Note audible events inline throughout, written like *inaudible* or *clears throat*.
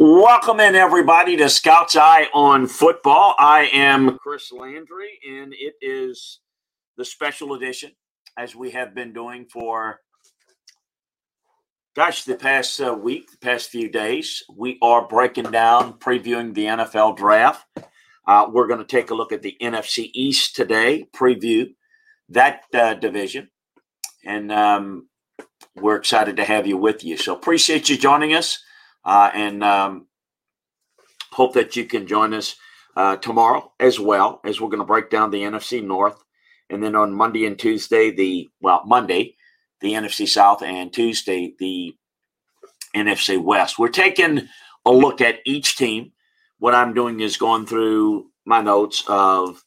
Welcome in, everybody, to Scout's Eye on Football. I am Chris Landry, and it is the special edition, as we have been doing for, gosh, the past uh, week, the past few days. We are breaking down, previewing the NFL draft. Uh, we're going to take a look at the NFC East today, preview that uh, division, and um, we're excited to have you with you. So appreciate you joining us. Uh, and um, hope that you can join us uh, tomorrow as well as we're going to break down the NFC North. And then on Monday and Tuesday, the, well, Monday, the NFC South, and Tuesday, the NFC West. We're taking a look at each team. What I'm doing is going through my notes of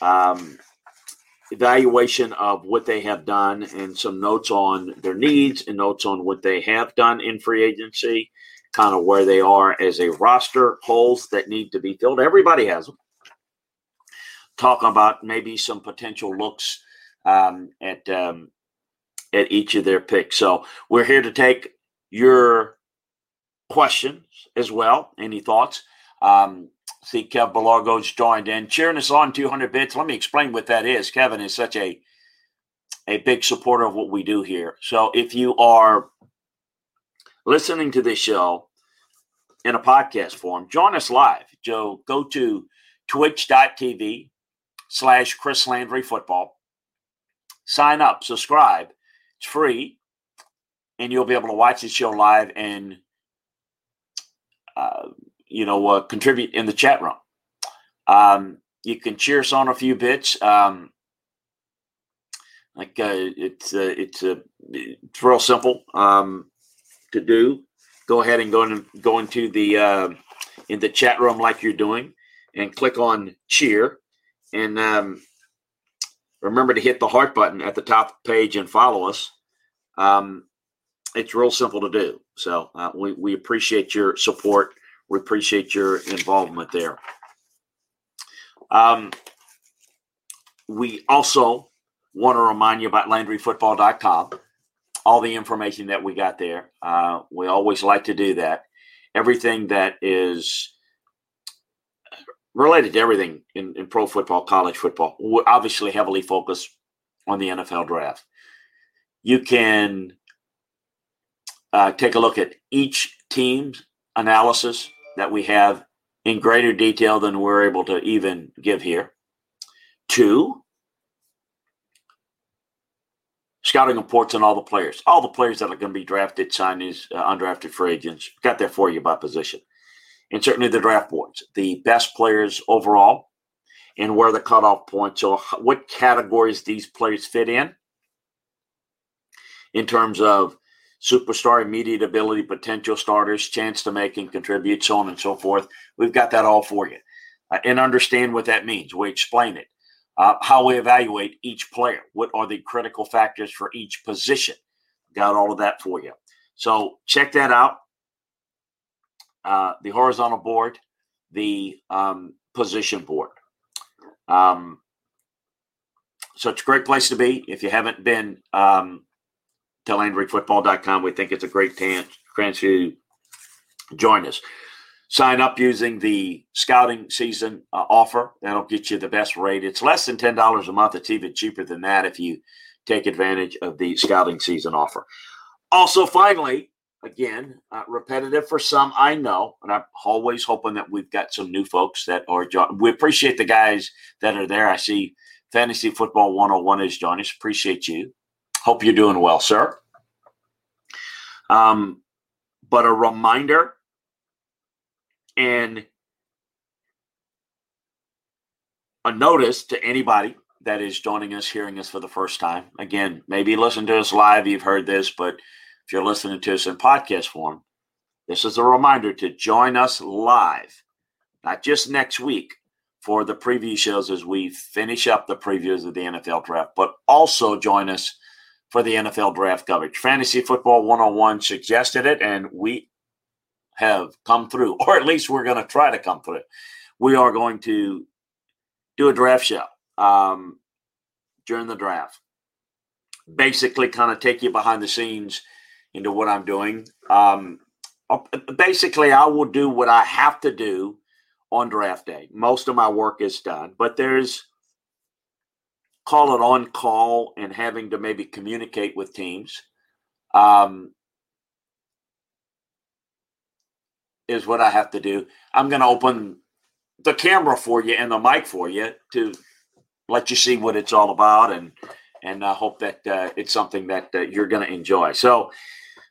um, evaluation of what they have done and some notes on their needs and notes on what they have done in free agency kind of where they are as a roster, holes that need to be filled. Everybody has them. Talking about maybe some potential looks um, at um, at each of their picks. So we're here to take your questions as well. Any thoughts? Um, see, Kev Belargo's joined in, cheering us on 200 bits. Let me explain what that is. Kevin is such a a big supporter of what we do here. So if you are listening to this show in a podcast form, join us live. Joe, go to twitch.tv slash Chris Landry Football. Sign up, subscribe. It's free, and you'll be able to watch the show live and, uh, you know, uh, contribute in the chat room. Um, you can cheer us on a few bits. Um, like uh, it's uh, it's uh, it's real simple. Um, to do, go ahead and go, in, go into the uh, in the chat room like you're doing, and click on cheer, and um, remember to hit the heart button at the top page and follow us. Um, it's real simple to do. So uh, we we appreciate your support. We appreciate your involvement there. Um, we also want to remind you about LandryFootball.com all the information that we got there. Uh, we always like to do that. Everything that is related to everything in, in pro football, college football, we're obviously heavily focused on the NFL draft. You can uh, take a look at each team's analysis that we have in greater detail than we're able to even give here. Two, scouting reports on all the players, all the players that are going to be drafted, signees, uh, undrafted free agents. Got there for you by position. And certainly the draft boards, the best players overall, and where the cutoff points or what categories these players fit in, in terms of superstar, immediate ability, potential starters, chance to make and contribute, so on and so forth. We've got that all for you. Uh, and understand what that means. We explain it uh, how we evaluate each player. What are the critical factors for each position? Got all of that for you. So check that out. Uh, the horizontal board, the um, position board. Um, so it's a great place to be. If you haven't been um, to LandryFootball.com, we think it's a great chance to join us sign up using the scouting season uh, offer. That'll get you the best rate. It's less than $10 a month. It's even cheaper than that if you take advantage of the scouting season offer. Also, finally, again, uh, repetitive for some, I know, and I'm always hoping that we've got some new folks that are, we appreciate the guys that are there. I see Fantasy Football 101 is joining us. Appreciate you. Hope you're doing well, sir. Um, but a reminder and a notice to anybody that is joining us, hearing us for the first time. Again, maybe listen to us live, you've heard this, but if you're listening to us in podcast form, this is a reminder to join us live, not just next week for the preview shows as we finish up the previews of the NFL draft, but also join us for the NFL draft coverage. Fantasy Football 101 suggested it, and we have come through, or at least we're going to try to come through. We are going to do a draft show um, during the draft. Basically, kind of take you behind the scenes into what I'm doing. Um, basically, I will do what I have to do on draft day. Most of my work is done, but there's call it on call and having to maybe communicate with teams um, is what I have to do. I'm going to open the camera for you and the mic for you to let you see what it's all about and and I hope that uh, it's something that uh, you're going to enjoy. So,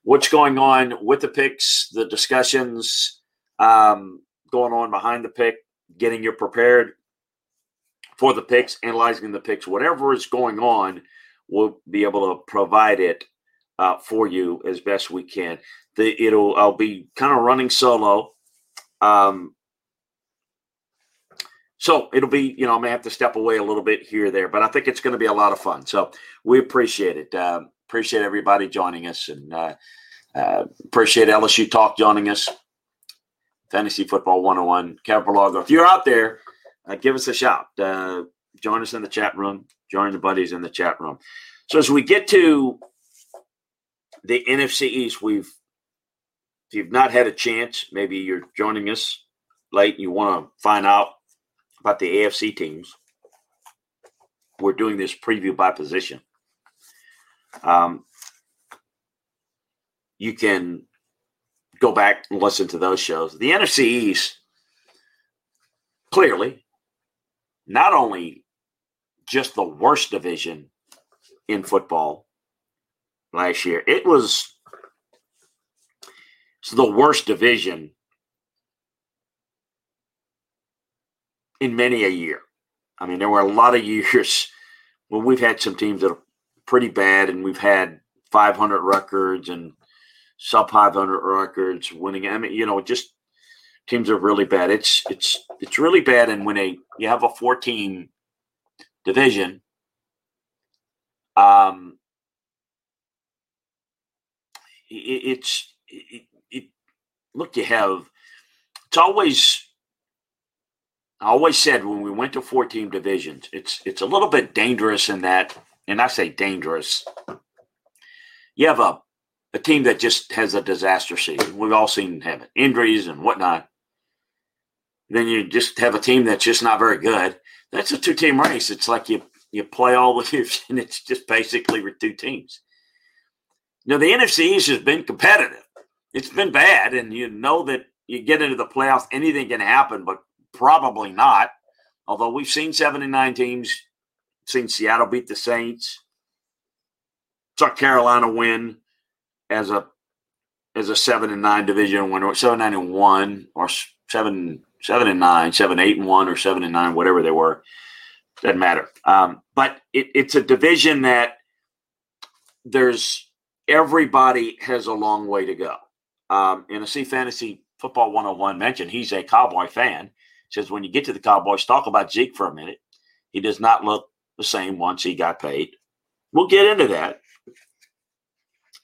what's going on with the picks, the discussions um, going on behind the pick, getting you prepared for the picks, analyzing the picks, whatever is going on, we'll be able to provide it uh, for you as best we can. The, it'll I'll be kind of running solo. Um, so it'll be, you know, I may have to step away a little bit here there, but I think it's going to be a lot of fun. So we appreciate it. Uh, appreciate everybody joining us and uh, uh, appreciate LSU Talk joining us. Fantasy Football 101, Capolago. If you're out there, uh, give us a shout. Uh, join us in the chat room. Join the buddies in the chat room. So as we get to the NFC East, we've if you've not had a chance, maybe you're joining us late, and you want to find out about the AFC teams. We're doing this preview by position. Um, you can go back and listen to those shows. The NFC East, clearly, not only just the worst division in football last year, it was the worst division in many a year. I mean, there were a lot of years *laughs* when we've had some teams that are pretty bad, and we've had 500 records and sub 500 records winning. I mean, you know, just teams are really bad. It's it's it's really bad, and when a you have a 14 division, um, it, it's it, it, look, you have it's always I always said when we went to four team divisions, it's it's a little bit dangerous in that, and I say dangerous. You have a a team that just has a disaster season. We've all seen have it, injuries and whatnot. Then you just have a team that's just not very good. That's a two team race. It's like you you play all the years, *laughs* and it's just basically with two teams. Now the NFC East has been competitive. It's been bad, and you know that you get into the playoffs, anything can happen, but Probably not. Although we've seen 79 teams, seen Seattle beat the Saints, saw Carolina win as a as a seven and nine division winner, seven nine and one, or seven seven and nine, seven eight and one, or seven and nine, whatever they were. Doesn't matter. Um, but it, it's a division that there's everybody has a long way to go. Um, and I see fantasy football 101 mentioned he's a cowboy fan says when you get to the Cowboys, talk about Zeke for a minute. He does not look the same once he got paid. We'll get into that.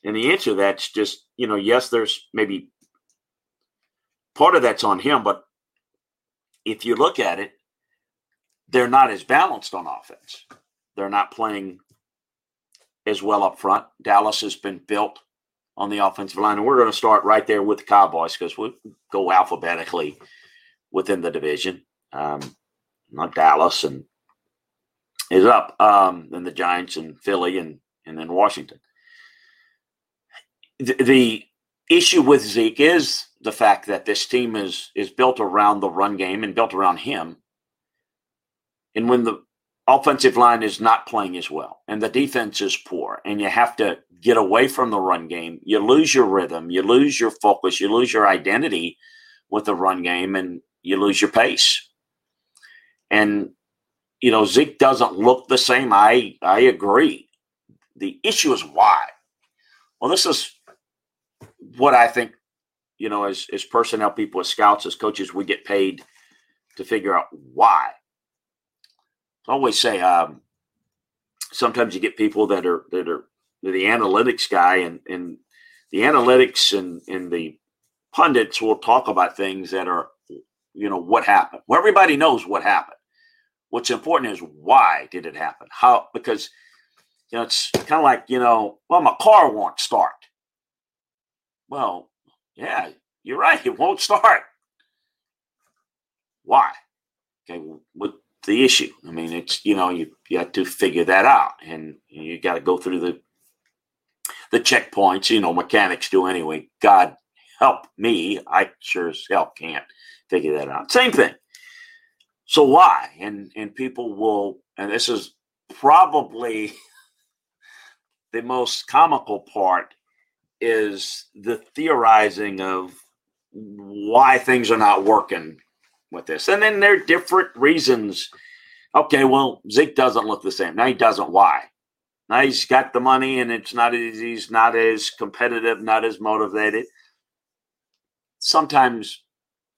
And the answer to that's just, you know, yes, there's maybe part of that's on him, but if you look at it, they're not as balanced on offense. They're not playing as well up front. Dallas has been built on the offensive line. And we're going to start right there with the Cowboys because we go alphabetically within the division. Um, not Dallas and is up. Um, and the Giants and Philly and and then Washington. The, the issue with Zeke is the fact that this team is is built around the run game and built around him. And when the offensive line is not playing as well and the defense is poor and you have to get away from the run game, you lose your rhythm, you lose your focus, you lose your identity with the run game and you lose your pace. And you know, Zeke doesn't look the same. I I agree. The issue is why. Well, this is what I think, you know, as as personnel people, as scouts, as coaches, we get paid to figure out why. I always say, um, sometimes you get people that are that are the analytics guy and and the analytics and and the pundits will talk about things that are you know what happened well everybody knows what happened what's important is why did it happen how because you know it's kind of like you know well my car won't start well yeah you're right. *laughs* It won't start. Why? Okay, what the issue? I mean, it's you know you you have to figure that out, and you got to go through the the checkpoints. You know, mechanics do anyway. God help me, I sure as hell can't figure that out. Same thing. So why? And and people will, and this is probably *laughs* the most comical part is the theorizing of why things are not working with this. And then there are different reasons. Okay, well, Zeke doesn't look the same. Now he doesn't. Why? Now he's got the money and it's not as he's not as competitive, not as motivated. Sometimes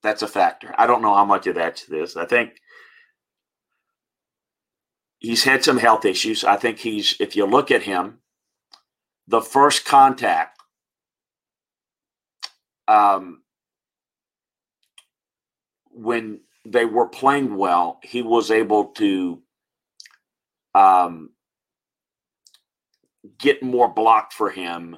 that's a factor. I don't know how much of that's this. I think he's had some health issues. I think he's, if you look at him, the first contact, um, when they were playing well, he was able to um, get more blocked for him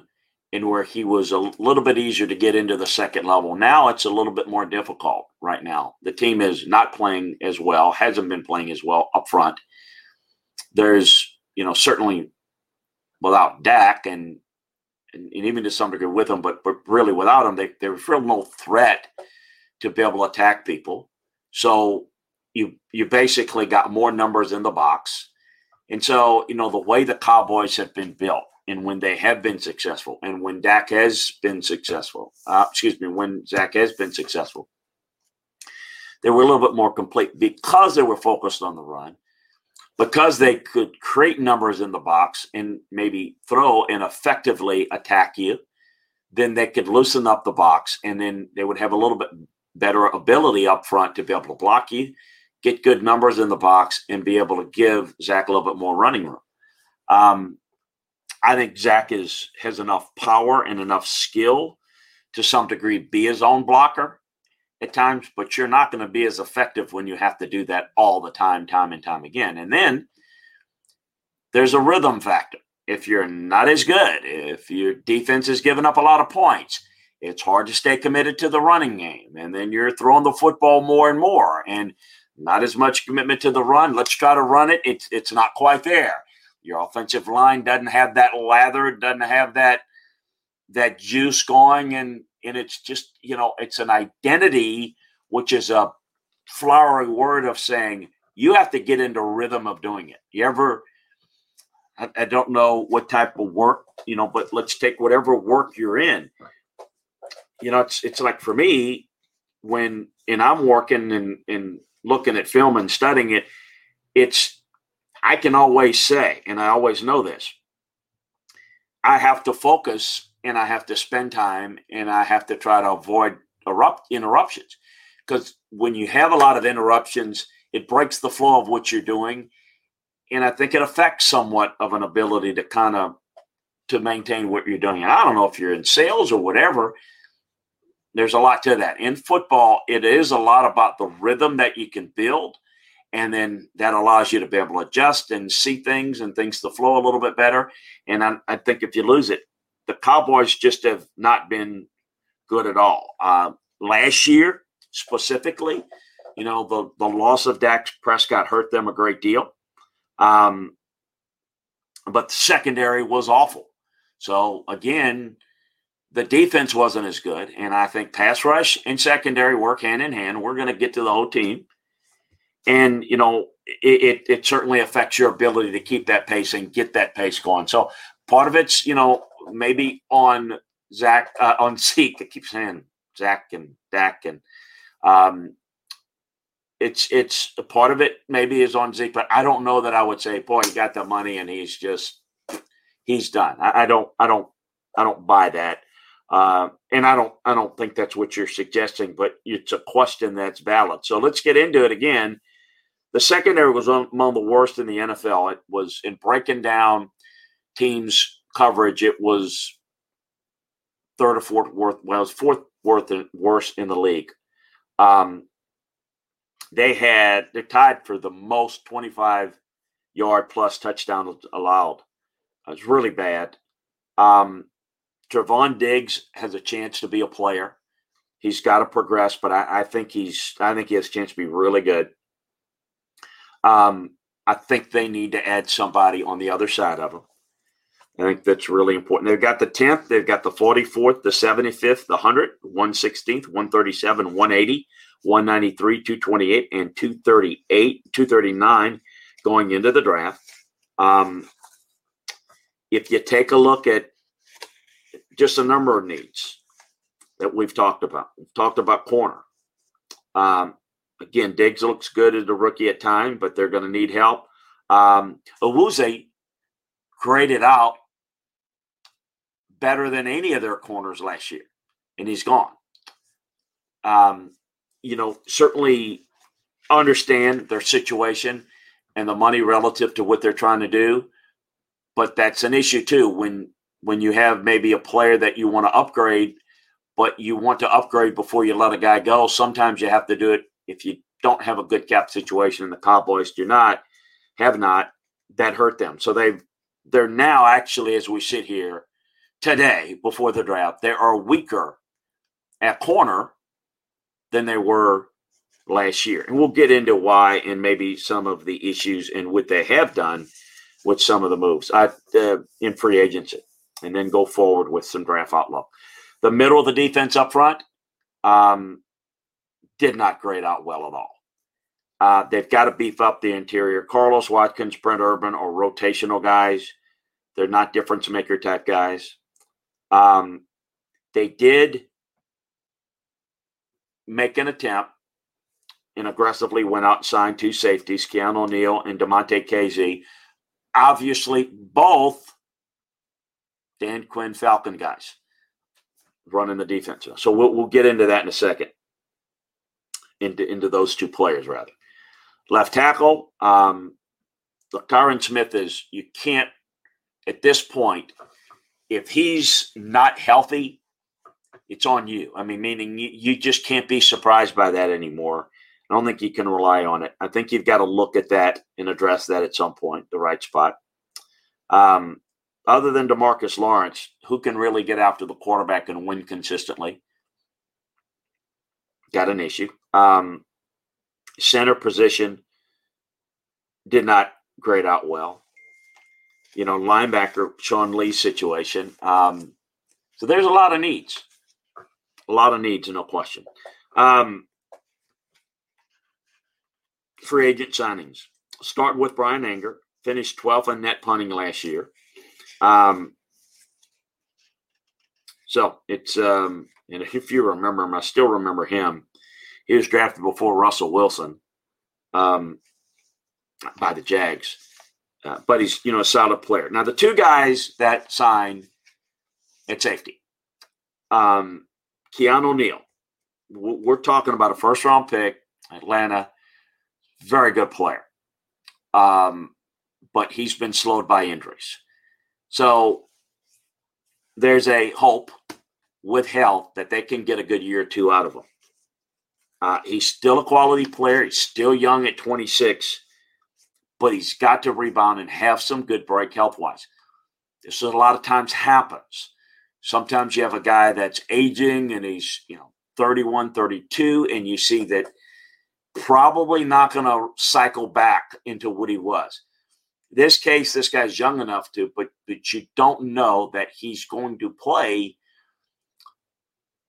and where he was a little bit easier to get into the second level. Now it's a little bit more difficult right now. The team is not playing as well, hasn't been playing as well up front. There's, you know, certainly without Dak and and, and even to some degree with him, but but really without him, they they feel no threat to be able to attack people. So you you basically got more numbers in the box. And so, you know, the way the Cowboys have been built and when they have been successful and when Dak has been successful, uh, excuse me, when Zach has been successful, they were a little bit more complete because they were focused on the run because they could create numbers in the box and maybe throw and effectively attack you, then they could loosen up the box and then they would have a little bit better ability up front to be able to block you, get good numbers in the box, and be able to give Zach a little bit more running room. Um, I think Zach is has enough power and enough skill to some degree be his own blocker at times, but you're not going to be as effective when you have to do that all the time, time and time again. And then there's a rhythm factor. If you're not as good, if your defense is giving up a lot of points, it's hard to stay committed to the running game. And then you're throwing the football more and more and not as much commitment to the run. Let's try to run it. It's it's not quite there. Your offensive line doesn't have that lather, doesn't have that that juice going and and it's just you know it's an identity which is a flowery word of saying you have to get into rhythm of doing it you ever I, I don't know what type of work you know but let's take whatever work you're in you know it's it's like for me when and i'm working and and looking at film and studying it it's i can always say and i always know this i have to focus and I have to spend time and I have to try to avoid erupt interruptions. Because when you have a lot of interruptions, it breaks the flow of what you're doing. And I think it affects somewhat of an ability to kind of to maintain what you're doing. I don't know if you're in sales or whatever. There's a lot to that. In football, it is a lot about the rhythm that you can build. And then that allows you to be able to adjust and see things and things to flow a little bit better. And I, I think if you lose it, the Cowboys just have not been good at all. Uh, last year, specifically, you know, the, the loss of Dak Prescott hurt them a great deal. Um, but the secondary was awful. So, again, the defense wasn't as good. And I think pass rush and secondary work hand in hand. We're going to get to the whole team. And, you know, it, it, it certainly affects your ability to keep that pace and get that pace going. So, part of it's, you know, maybe on Zach uh, on Zeke. I keep saying Zach and Dak, and um, it's it's a part of it. Maybe is on Zeke, but I don't know that I would say, boy, he got the money and he's just he's done. I, I don't I don't I don't buy that. Uh, and I don't I don't think that's what you're suggesting, but it's a question that's valid. So let's get into it again. The secondary was among the worst in the NFL. It was in breaking down teams coverage, it was third or fourth worth. Well, it was fourth worth worst in the league. Um, they had they're tied for the most 25 yard plus touchdowns allowed. It was really bad. Um, Trevon Diggs has a chance to be a player. He's got to progress, but I, I, think he's I think he has a chance to be really good. Um, I think they need to add somebody on the other side of him. I think that's really important. They've got the 10th, they've got the 44th, the 75th, the 100th, 116th, 137, 180, 193, 228, and 238, 239 going into the draft. Um, if you take a look at just a number of needs that we've talked about, we've talked about corner. Um, again, Diggs looks good as a rookie at time, but they're going to need help. Um, Awuzie graded out better than any of their corners last year, and he's gone. Um, you know, certainly understand their situation and the money relative to what they're trying to do, but that's an issue too when when you have maybe a player that you want to upgrade, but you want to upgrade before you let a guy go. Sometimes you have to do it if you don't have a good cap situation, and the Cowboys do not have not. That hurt them, so they've they're now actually as we sit here today before the draft, they are weaker at corner than they were last year. And we'll get into why and maybe some of the issues and what they have done with some of the moves uh, in free agency, and then go forward with some draft outlook. The middle of the defense up front um, did not grade out well at all. Uh, they've got to beef up the interior. Carlos Watkins, Brent Urban are rotational guys. They're not difference maker type guys. Um, they did make an attempt and aggressively went out and signed two safeties, Keanu O'Neill and Damontae Kazee. Obviously, both Dan Quinn Falcon guys running the defense. So we'll, we'll get into that in a second. Into into those two players rather. Left tackle, um, look, Tyron Smith is you can't at this point if he's not healthy, it's on you. I mean, meaning you, you just can't be surprised by that anymore. I don't think you can rely on it. I think you've got to look at that and address that at some point, the right spot. Um, other than Demarcus Lawrence, who can really get after the quarterback and win consistently? Got an issue. Um, center position did not grade out well you know, linebacker Sean Lee's situation. Um, so there's a lot of needs, a lot of needs, no question. Um, free agent signings. Start with Bryan Anger, finished 12th in net punting last year. Um, so it's um, and if you remember him, I still remember him. He was drafted before Russell Wilson um, by the Jags. Uh, but he's you know a solid player. Now the two guys that signed at safety, um, Keanu Neal. We're talking about a first round pick, Atlanta, very good player. Um, but he's been slowed by injuries. So there's a hope with health that they can get a good year or two out of him. Uh, he's still a quality player. He's still young at 26 but he's got to rebound and have some good break health wise. This is a lot of times happens. Sometimes you have a guy that's aging and he's, you know, 31, 32, and you see that probably not going to cycle back into what he was. This case, this guy's young enough to, but but you don't know that he's going to play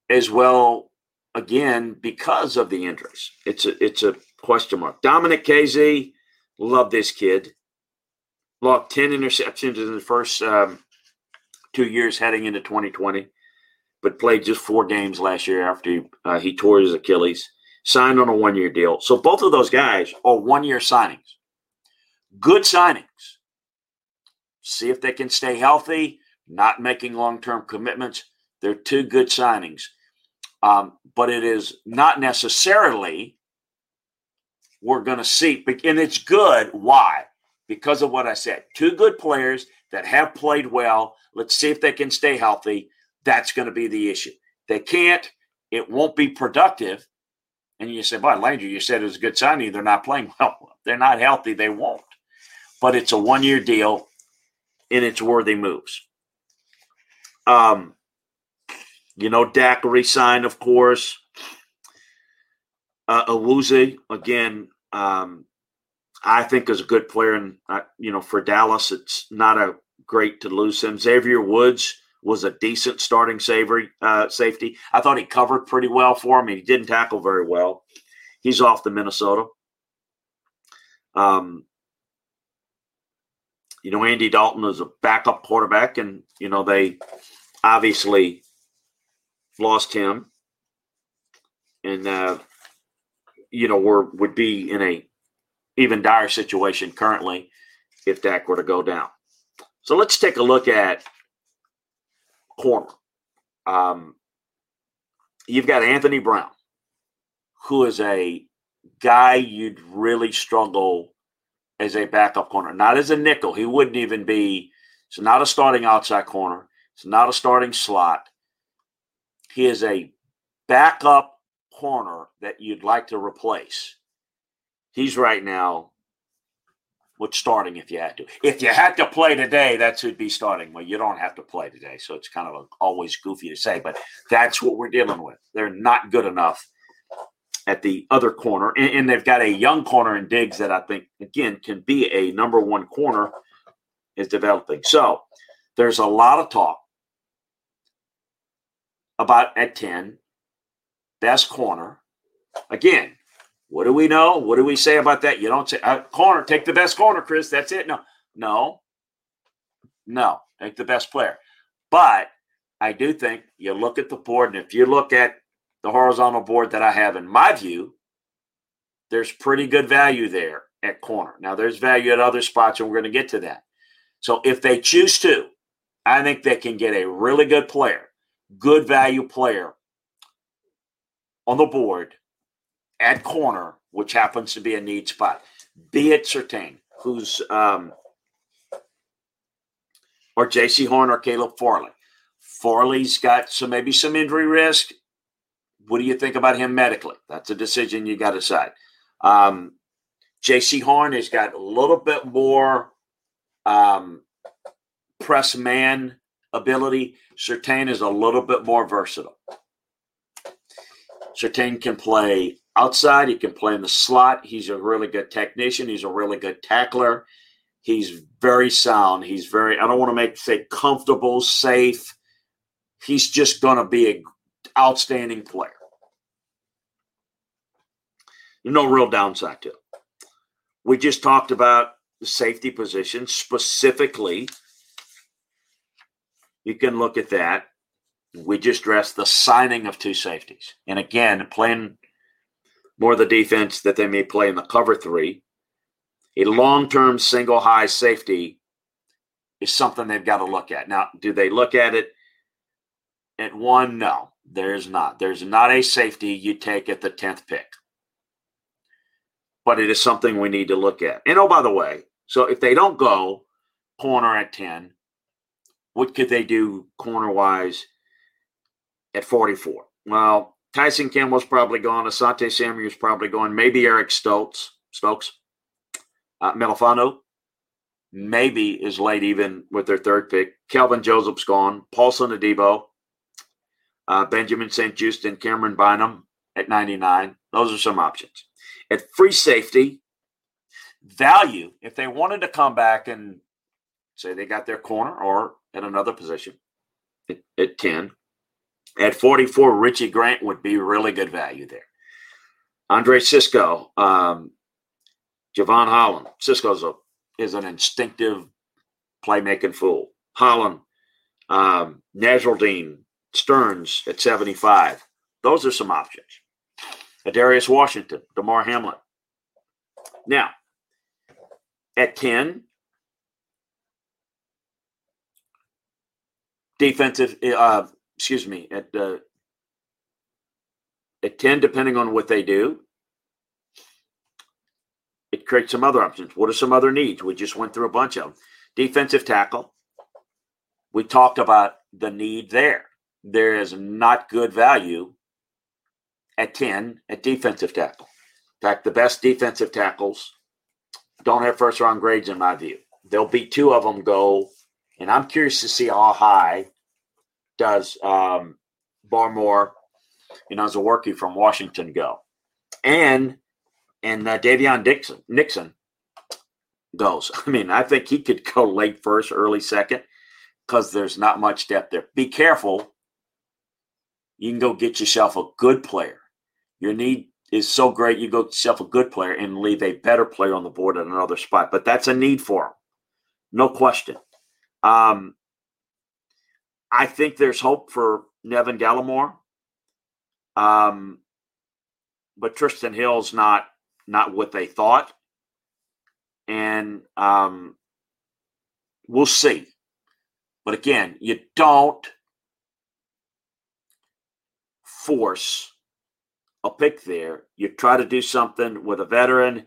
as well again because of the injuries. It's a it's a question mark. Dominic Kazee, Love this kid. Lost 10 interceptions in the first um, two years heading into 2020, but played just four games last year after he, uh, he tore his Achilles. Signed on a one year deal. So both of those guys are one year signings. Good signings. See if they can stay healthy, not making long term commitments. They're two good signings. Um, but it is not necessarily we're going to see. And it's good. Why? Because of what I said. Two good players that have played well. Let's see if they can stay healthy. That's going to be the issue. They can't, it won't be productive. And you say, boy, Landry, you said it was a good signing. They're not playing *laughs* well. They're not healthy. They won't. But it's a one year deal and it's worthy moves. Um, you know, Dak resigned, of course. uh, Awuzie, again, um, I think is a good player. And, uh, you know, for Dallas, it's not a great to lose him. Xavier Woods was a decent starting savory, uh, safety. I thought he covered pretty well for him. He didn't tackle very well. He's off to Minnesota. Um, you know, Andy Dalton is a backup quarterback, and, you know, they obviously lost him. And, uh, you know, we're, would be in a even dire situation currently if Dak were to go down. So let's take a look at corner. Um, you've got Anthony Brown, who is a guy you'd really struggle as a backup corner, not as a nickel. He wouldn't even be. It's not a starting outside corner. It's not a starting slot. He is a backup corner that you'd like to replace. He's right now what's starting if you had to. If you had to play today, that's who'd be starting. Well, you don't have to play today, so it's kind of a, always goofy to say, but that's what we're dealing with. They're not good enough at the other corner, and, and they've got a young corner in Diggs that I think again can be a number one corner is developing. So there's a lot of talk about at ten best corner. Again, what do we know? What do we say about that? You don't say uh, corner. Take the best corner, Chris. That's it. No, no, no. Take the best player. But I do think you look at the board, and if you look at the horizontal board that I have, in my view, there's pretty good value there at corner. Now, there's value at other spots, and we're going to get to that. So, if they choose to, I think they can get a really good player, good value player on the board at corner, which happens to be a need spot. Be it Surtain, who's um, or Jaycee Horn or Caleb Farley. Farley's got some maybe some injury risk. What do you think about him medically? That's a decision you got to decide. Um, Jaycee Horn has got a little bit more um, press man ability. Surtain is a little bit more versatile. Surtain can play outside. He can play in the slot. He's a really good technician. He's a really good tackler. He's very sound. He's very, I don't want to make say comfortable, safe. He's just going to be an outstanding player. No real downside to it. We just talked about the safety position specifically. You can look at that. We just addressed the signing of two safeties. And again, playing more the defense that they may play in the cover three. A long term single high safety is something they've got to look at. Now, do they look at it at one? No, there's not. There's not a safety you take at the 10th pick. But it is something we need to look at. And oh, by the way, so if they don't go corner at 10, what could they do corner wise at 44? Well, Tyson Campbell's probably gone. Asante Samuel's probably gone. Maybe Eric Stokes. Stokes. Uh, Melifonwu maybe is late even with their third pick. Kelvin Joseph's gone. Paulson Adebo. Uh, Benjamin St-Juste and Camryn Bynum at 99. Those are some options. At free safety, value, if they wanted to come back and say they got their corner or at another position at, at 10, at 44, Richie Grant would be really good value there. Andre Cisco, um, Jevon Holland. Cisco's a, is an instinctive playmaking fool. Holland, um, Sterns at 75. Those are some options. Darius Washington, Damar Hamlin. Now, at 10, defensive, uh, excuse me, at uh, at 10, depending on what they do, it creates some other options. What are some other needs? We just went through a bunch of them. Defensive tackle. We talked about the need there. There is not good value at 10 at defensive tackle. In fact, the best defensive tackles don't have first round grades in my view. There'll be two of them go, and I'm curious to see how high does um, Barmore, you know, Onwuzurike from Washington go? and and uh, Daviyon Dixon Nixon goes. *laughs* I mean, I think he could go late first, early second, because there's not much depth there. Be careful. You can go get yourself a good player. Your need is so great, you go yourself a good player and leave a better player on the board at another spot. But that's a need for him, no question. Um, I think there's hope for Neville Gallimore. Um, but Trysten Hill's not not what they thought, and um, we'll see. But again, you don't force a pick there. You try to do something with a veteran,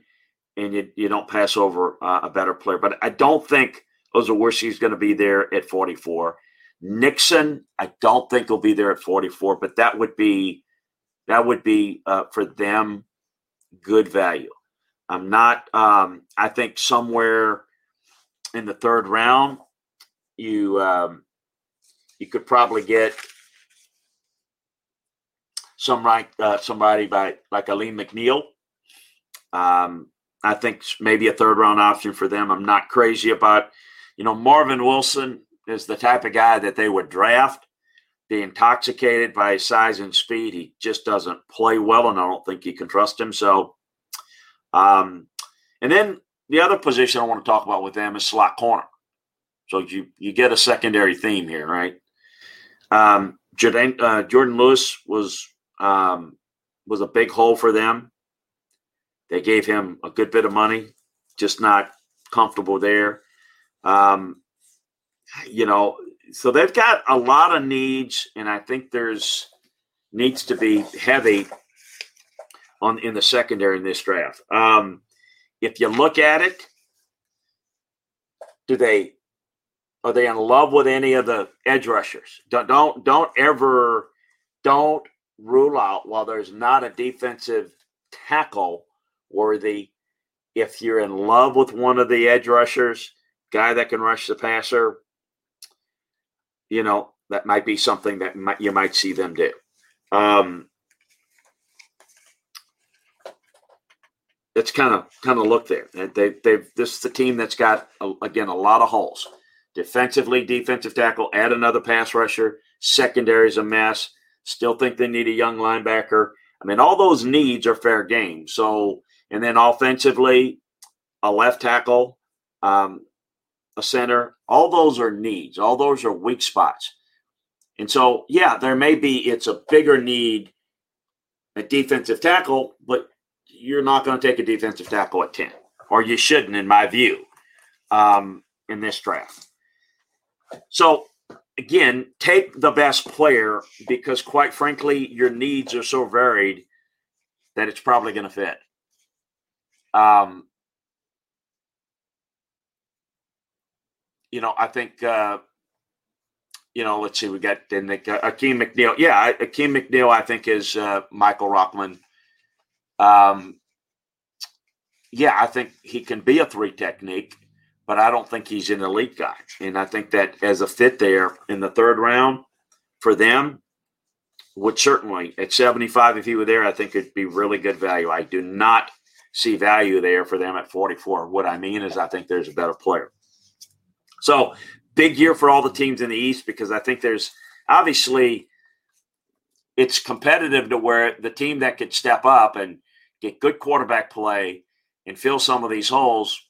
and you you don't pass over uh, a better player. But I don't think Onwuzurike is going to be there at 44. Nixon, I don't think will be there at 44, but that would be that would be uh, for them good value. I'm not. Um, I think somewhere in the third round, you um, you could probably get some right uh, somebody by like Alim McNeill. Um, I think maybe a third round option for them. I'm not crazy about. You know, Marvin Wilson is the type of guy that they would draft be intoxicated by his size and speed. He just doesn't play well, and I don't think you can trust him. So, um, and then the other position I want to talk about with them is slot corner. So you you get a secondary theme here, right? Um, Jordan, uh, Jourdan Lewis was um, was a big hole for them. They gave him a good bit of money, just not comfortable there. Um, you know, so they've got a lot of needs, and I think there's needs to be heavy on in the secondary in this draft. Um, if you look at it, do they are they in love with any of the edge rushers? Don't don't don't ever don't rule out while there's not a defensive tackle worthy. If you're in love with one of the edge rushers, guy that can rush the passer, you know, that might be something that might, you might see them do. Um, it's kind of kind of look there. They they've this is the team that's got again a lot of holes. Defensively, defensive tackle, add another pass rusher. Secondary is a mess. Still think they need a young linebacker. I mean, all those needs are fair game. So, and then offensively, a left tackle, um, a center. All those are needs. All those are weak spots. And so, yeah, there may be it's a bigger need at defensive tackle, but you're not going to take a defensive tackle at 10, or you shouldn't, in my view, um, in this draft. So, again, take the best player because, quite frankly, your needs are so varied that it's probably going to fit. Um, you know, I think, uh, you know, let's see, we got then the, uh, Akeem McNeil. Yeah, Akeem McNeil, I think, is uh, Michael Rockman. Um, yeah, I think he can be a three technique, but I don't think he's an elite guy. And I think that as a fit there in the third round for them, would certainly at 75, if he were there, I think it'd be really good value. I do not see value there for them at 44. What I mean is, I think there's a better player. So big year for all the teams in the East because I think there's obviously it's competitive to where the team that could step up and get good quarterback play and fill some of these holes.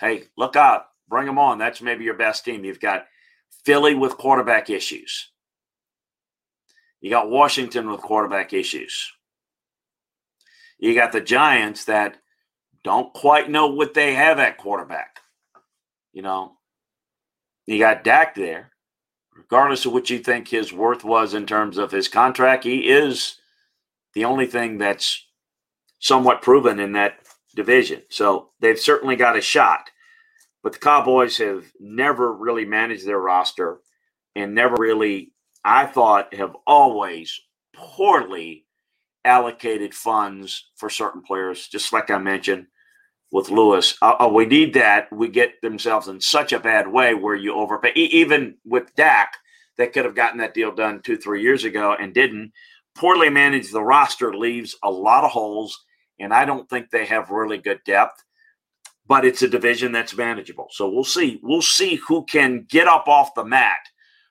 Hey, look out, bring them on. That's maybe your best team. You've got Philly with quarterback issues. You got Washington with quarterback issues. You got the Giants that don't quite know what they have at quarterback. You know, you got Dak there. Regardless of what you think his worth was in terms of his contract, he is the only thing that's somewhat proven in that division. So they've certainly got a shot. But the Cowboys have never really managed their roster and never really, I thought, have always poorly allocated funds for certain players, just like I mentioned with Lewis. Uh, uh, we need that. We get themselves in such a bad way where you overpay. E- even with Dak, they could have gotten that deal done two, three years ago and didn't. poorly managed. The roster leaves a lot of holes, and I don't think they have really good depth. But it's a division that's manageable. So we'll see. We'll see who can get up off the mat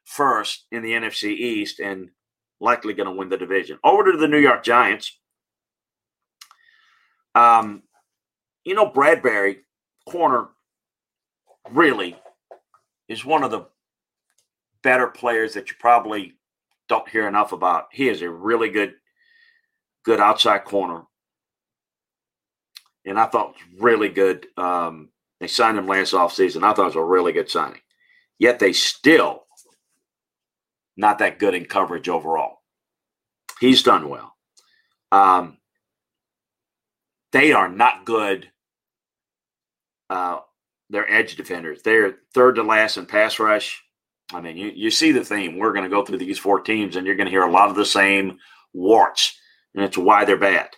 first in the NFC East and likely going to win the division. Over to the New York Giants. Um, you know, Bradberry corner, really is one of the better players that you probably don't hear enough about. He is a really good, good outside corner. And I thought was really good. Um, they signed him last offseason. I thought it was a really good signing. Yet they still not that good in coverage overall. He's done well. Um, they are not good. Uh, they're edge defenders. They're third to last in pass rush. I mean, you, you see the theme. We're going to go through these four teams, and you're going to hear a lot of the same warts, and it's why they're bad.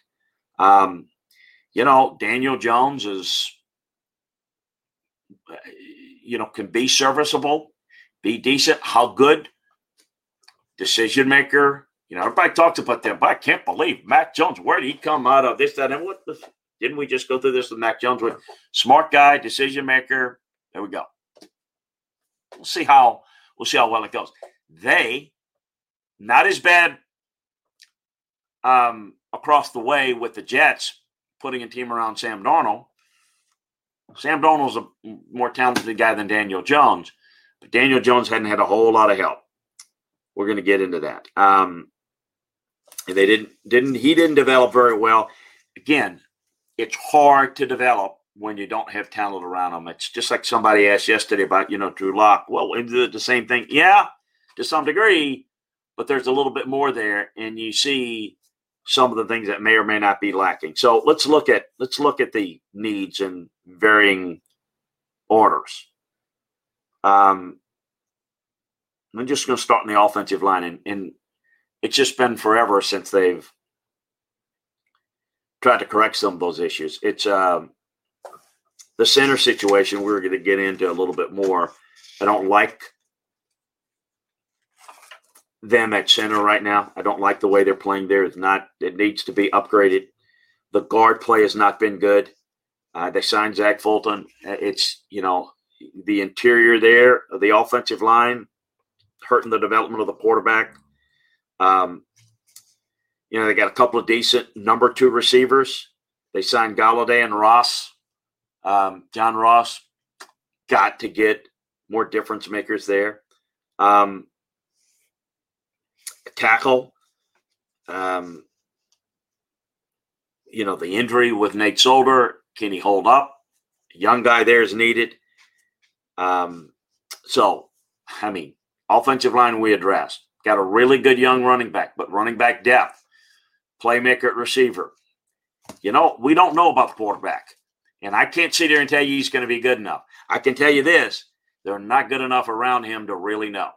Um, you know, Daniel Jones is, you know, can be serviceable, be decent. How good? Decision maker. You know, everybody talks about that, but I can't believe Mac Jones. Where did he come out of this, that, and what? The, didn't we just go through this with Mac Jones? With smart guy, decision maker. There we go. We'll see how we'll see how well it goes. They not as bad um, across the way with the Jets putting a team around Sam Darnold. Sam Darnold's a more talented guy than Daniel Jones, but Daniel Jones hadn't had a whole lot of help. We're going to get into that. Um, and they didn't didn't he didn't develop very well. Again, it's hard to develop when you don't have talent around them. It's just like somebody asked yesterday about, you know, Drew Lock. Well, the, the same thing. Yeah, to some degree, but there's a little bit more there, and you see some of the things that may or may not be lacking. So let's look at let's look at the needs in varying orders. Um, I'm just going to start in the offensive line, and, and it's just been forever since they've tried to correct some of those issues. It's um, the center situation we're going to get into a little bit more. I don't like them at center right now. I don't like the way they're playing there. It's not. It needs to be upgraded. The guard play has not been good. Uh, they signed Zach Fulton. It's you know the interior there, the offensive line, hurting the development of the quarterback. Um, you know they got a couple of decent number two receivers. They signed Golladay and Ross. Um, John Ross got to get more difference makers there. Um, tackle, um, you know, the injury with Nate Solder. Can he hold up? Young guy there is needed. Um, so, I mean, offensive line we addressed. Got a really good young running back, but running back depth, playmaker at receiver. You know, we don't know about the quarterback. And I can't sit there and tell you he's going to be good enough. I can tell you this they're not good enough around him to really know.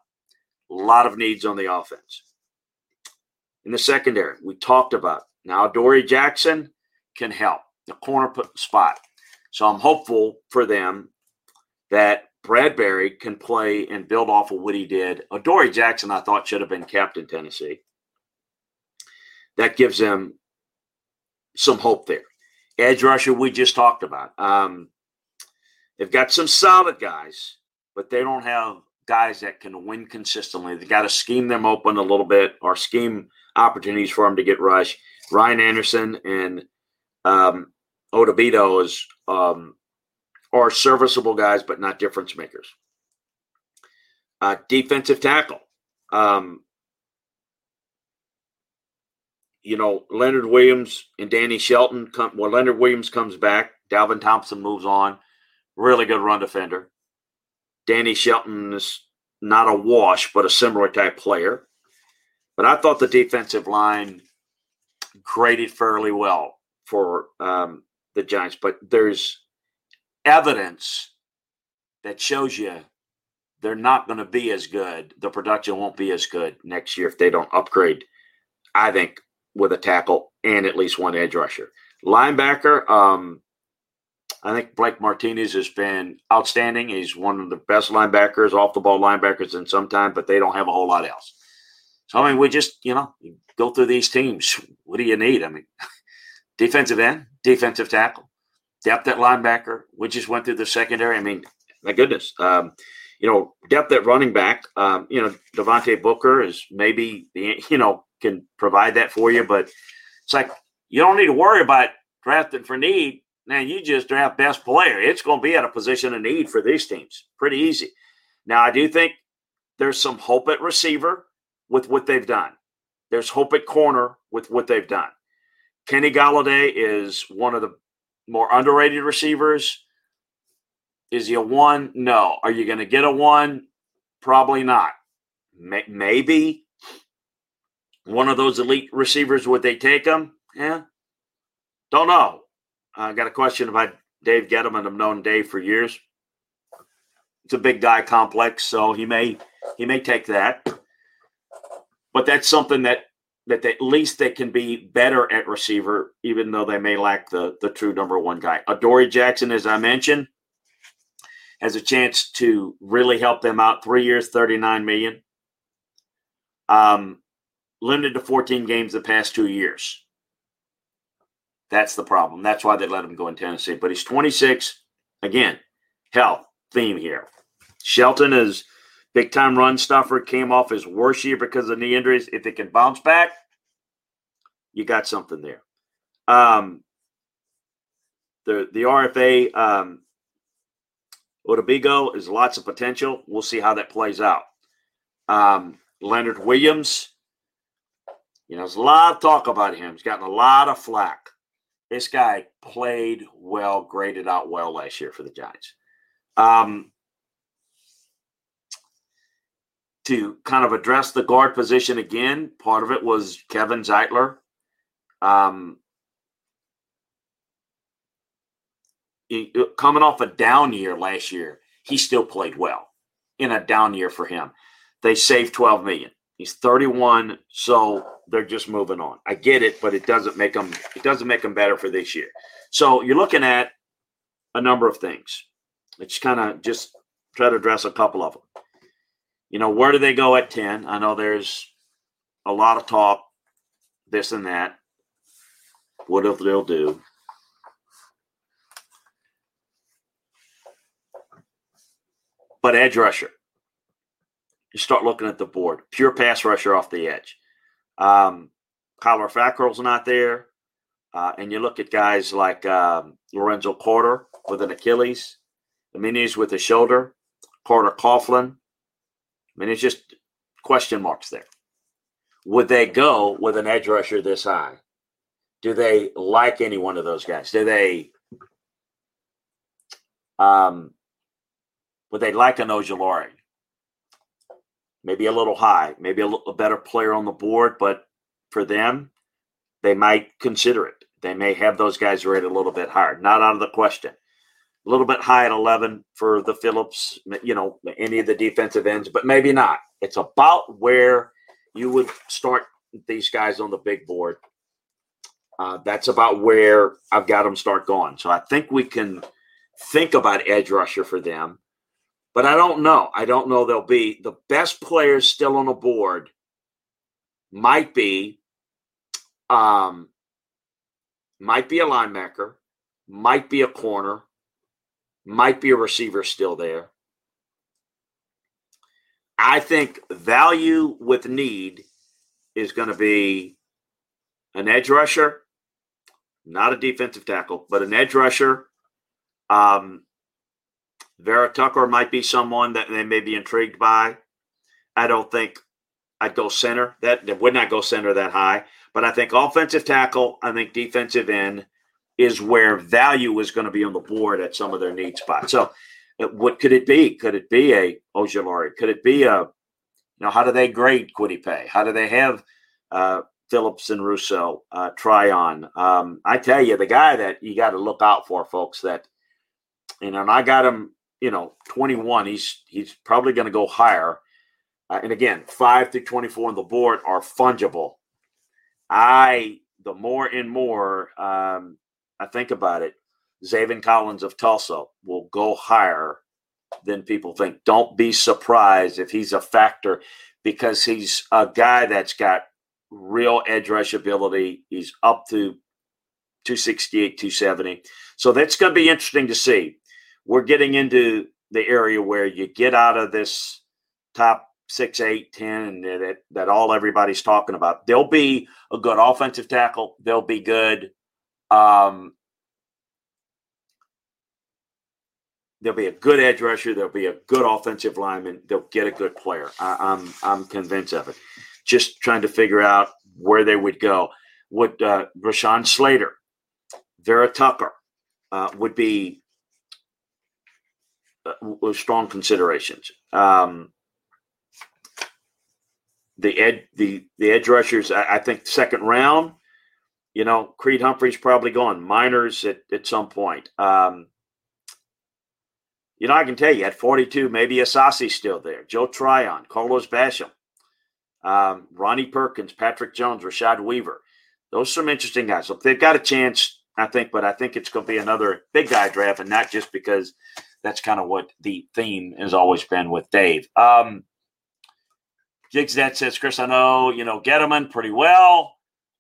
A lot of needs on the offense. In the secondary, we talked about now Dory Jackson can help the corner spot. So I'm hopeful for them that Bradberry can play and build off of what he did. Dory Jackson, I thought, should have been captain Tennessee. That gives them some hope there edge rusher we just talked about. Um, they've got some solid guys, but they don't have guys that can win consistently. They got to scheme them open a little bit or scheme opportunities for him to get rush. Ryan Anderson and um, Odubito is um, are serviceable guys, but not difference makers. Uh, defensive tackle. Um, you know, Leonard Williams and Danny Shelton come. Well, Leonard Williams comes back. Dalvin Tomlinson moves on. Really good run defender. Danny Shelton is not a wash, but a similar type player. But I thought the defensive line graded fairly well for um, the Giants. But there's evidence that shows you they're not going to be as good. The production won't be as good next year if they don't upgrade. I think with a tackle and at least one edge rusher. Linebacker, um, I think Blake Martinez has been outstanding. He's one of the best linebackers, off the ball linebackers in some time, but they don't have a whole lot else. So I mean, we just you know go through these teams. What do you need? I mean, *laughs* defensive end, defensive tackle, depth at linebacker. We just went through the secondary. I mean, my goodness. Um, you know, depth at running back. Um, you know, Devontae Booker is maybe you know can provide that for you, but it's like you don't need to worry about drafting for need. Man, you just draft best player. It's going to be at a position of need for these teams. Pretty easy. Now, I do think there's some hope at receiver with what they've done. There's hope at corner with what they've done. Kenny Golladay is one of the more underrated receivers. Is he a one? No. Are you going to get a one? Probably not. Maybe one of those elite receivers. Would they take him? Yeah. Don't know. I got a question about Dave Gettleman. I've known Dave for years. It's a big guy complex, so he may he may take that. But that's something that that at least they can be better at receiver, even though they may lack the the true number one guy. Adoree Jackson, as I mentioned, has a chance to really help them out. Three years, thirty nine million. Um, limited to fourteen games the past two years. That's the problem. That's why they let him go in Tennessee. But he's 26. Again, health theme here. Shelton is big time run stuffer. Came off his worst year because of knee injuries. If they can bounce back, you got something there. Um, the the RFA um, Odeyingbo is lots of potential. We'll see how that plays out. Um, Leonard Williams, you know, there's a lot of talk about him. He's gotten a lot of flack. This guy played well, graded out well last year for the Giants. Um, to kind of address the guard position again, part of it was Kevin Zeitler. Um, uh, coming off a down year last year, he still played well in a down year for him. They saved 12 million. He's 31, so they're just moving on. I get it, but it doesn't make them it doesn't make them better for this year. So you're looking at a number of things. Let's kind of just try to address a couple of them. You know, where do they go at 10? I know there's a lot of talk, this and that. What if they'll do? But edge rusher you start looking at the board. Pure pass rusher off the edge. Um, Kyler Fackrell's not there. Uh, and you look at guys like um, Lorenzo Carter with an Achilles, the minis with a shoulder, Carter Coughlin. I mean, it's just question marks there. Would they go with an edge rusher this high? Do they like any one of those guys? Do they um, would they like an Ojulari? maybe a little high, maybe a, a better player on the board, but for them, they might consider it. They may have those guys rated a little bit higher. Not out of the question. A little bit high at 11 for the Phillips, you know, any of the defensive ends, but maybe not. It's about where you would start these guys on the big board. Uh, that's about where I've got them start going. So I think we can think about edge rusher for them but I don't know. I don't know they'll be the best players still on the board. Might be, um, might be a linebacker, might be a corner, might be a receiver still there. I think value with need is going to be an edge rusher, not a defensive tackle, but an edge rusher. Um, Vera Tucker might be someone that they may be intrigued by. I don't think I'd go center. That, that would not go center that high. But I think offensive tackle, I think defensive end is where value is going to be on the board at some of their need spots. So, uh, what could it be? Could it be a Ojulari? Could it be a, you know, how do they grade Kwity How do they have uh, Phillips and Rousseau uh, Tryon? Um, I tell you, the guy that you got to look out for, folks, that, you know, and I got him you know 21 he's he's probably going to go higher uh, and again 5 through 24 on the board are fungible i the more and more um, i think about it Zaven Collins of Tulsa will go higher than people think. Don't be surprised if he's a factor because he's a guy that's got real edge rush ability. He's up to 268, 270. So that's going to be interesting to see. We're getting into the area where you get out of this top six, eight, ten, and that, that all everybody's talking about. There'll be a good offensive tackle. They'll be good. Um, there'll be a good edge rusher. There'll be a good offensive lineman. They'll get a good player. I, I'm I'm convinced of it. Just trying to figure out where they would go. Would uh, Rashawn Slater, Vera Tucker, uh, would be uh, strong considerations. Um, the ed the the edge rushers, I, I, think second round. You know, Creed Humphrey's probably gone. Meinerz at, at some point. Um, you know, I can tell you at 42, maybe Asiasi's still there. Joe Tryon, Carlos Basham, um, Ronnie Perkins, Patrick Jones, Rashad Weaver. Those are some interesting guys. So they've got a chance, I think, but I think it's going to be another big guy draft, and not just because that's kind of what the theme has always been with Dave. Um, Jigs that says, Chris, I know, you know, Gettleman pretty well.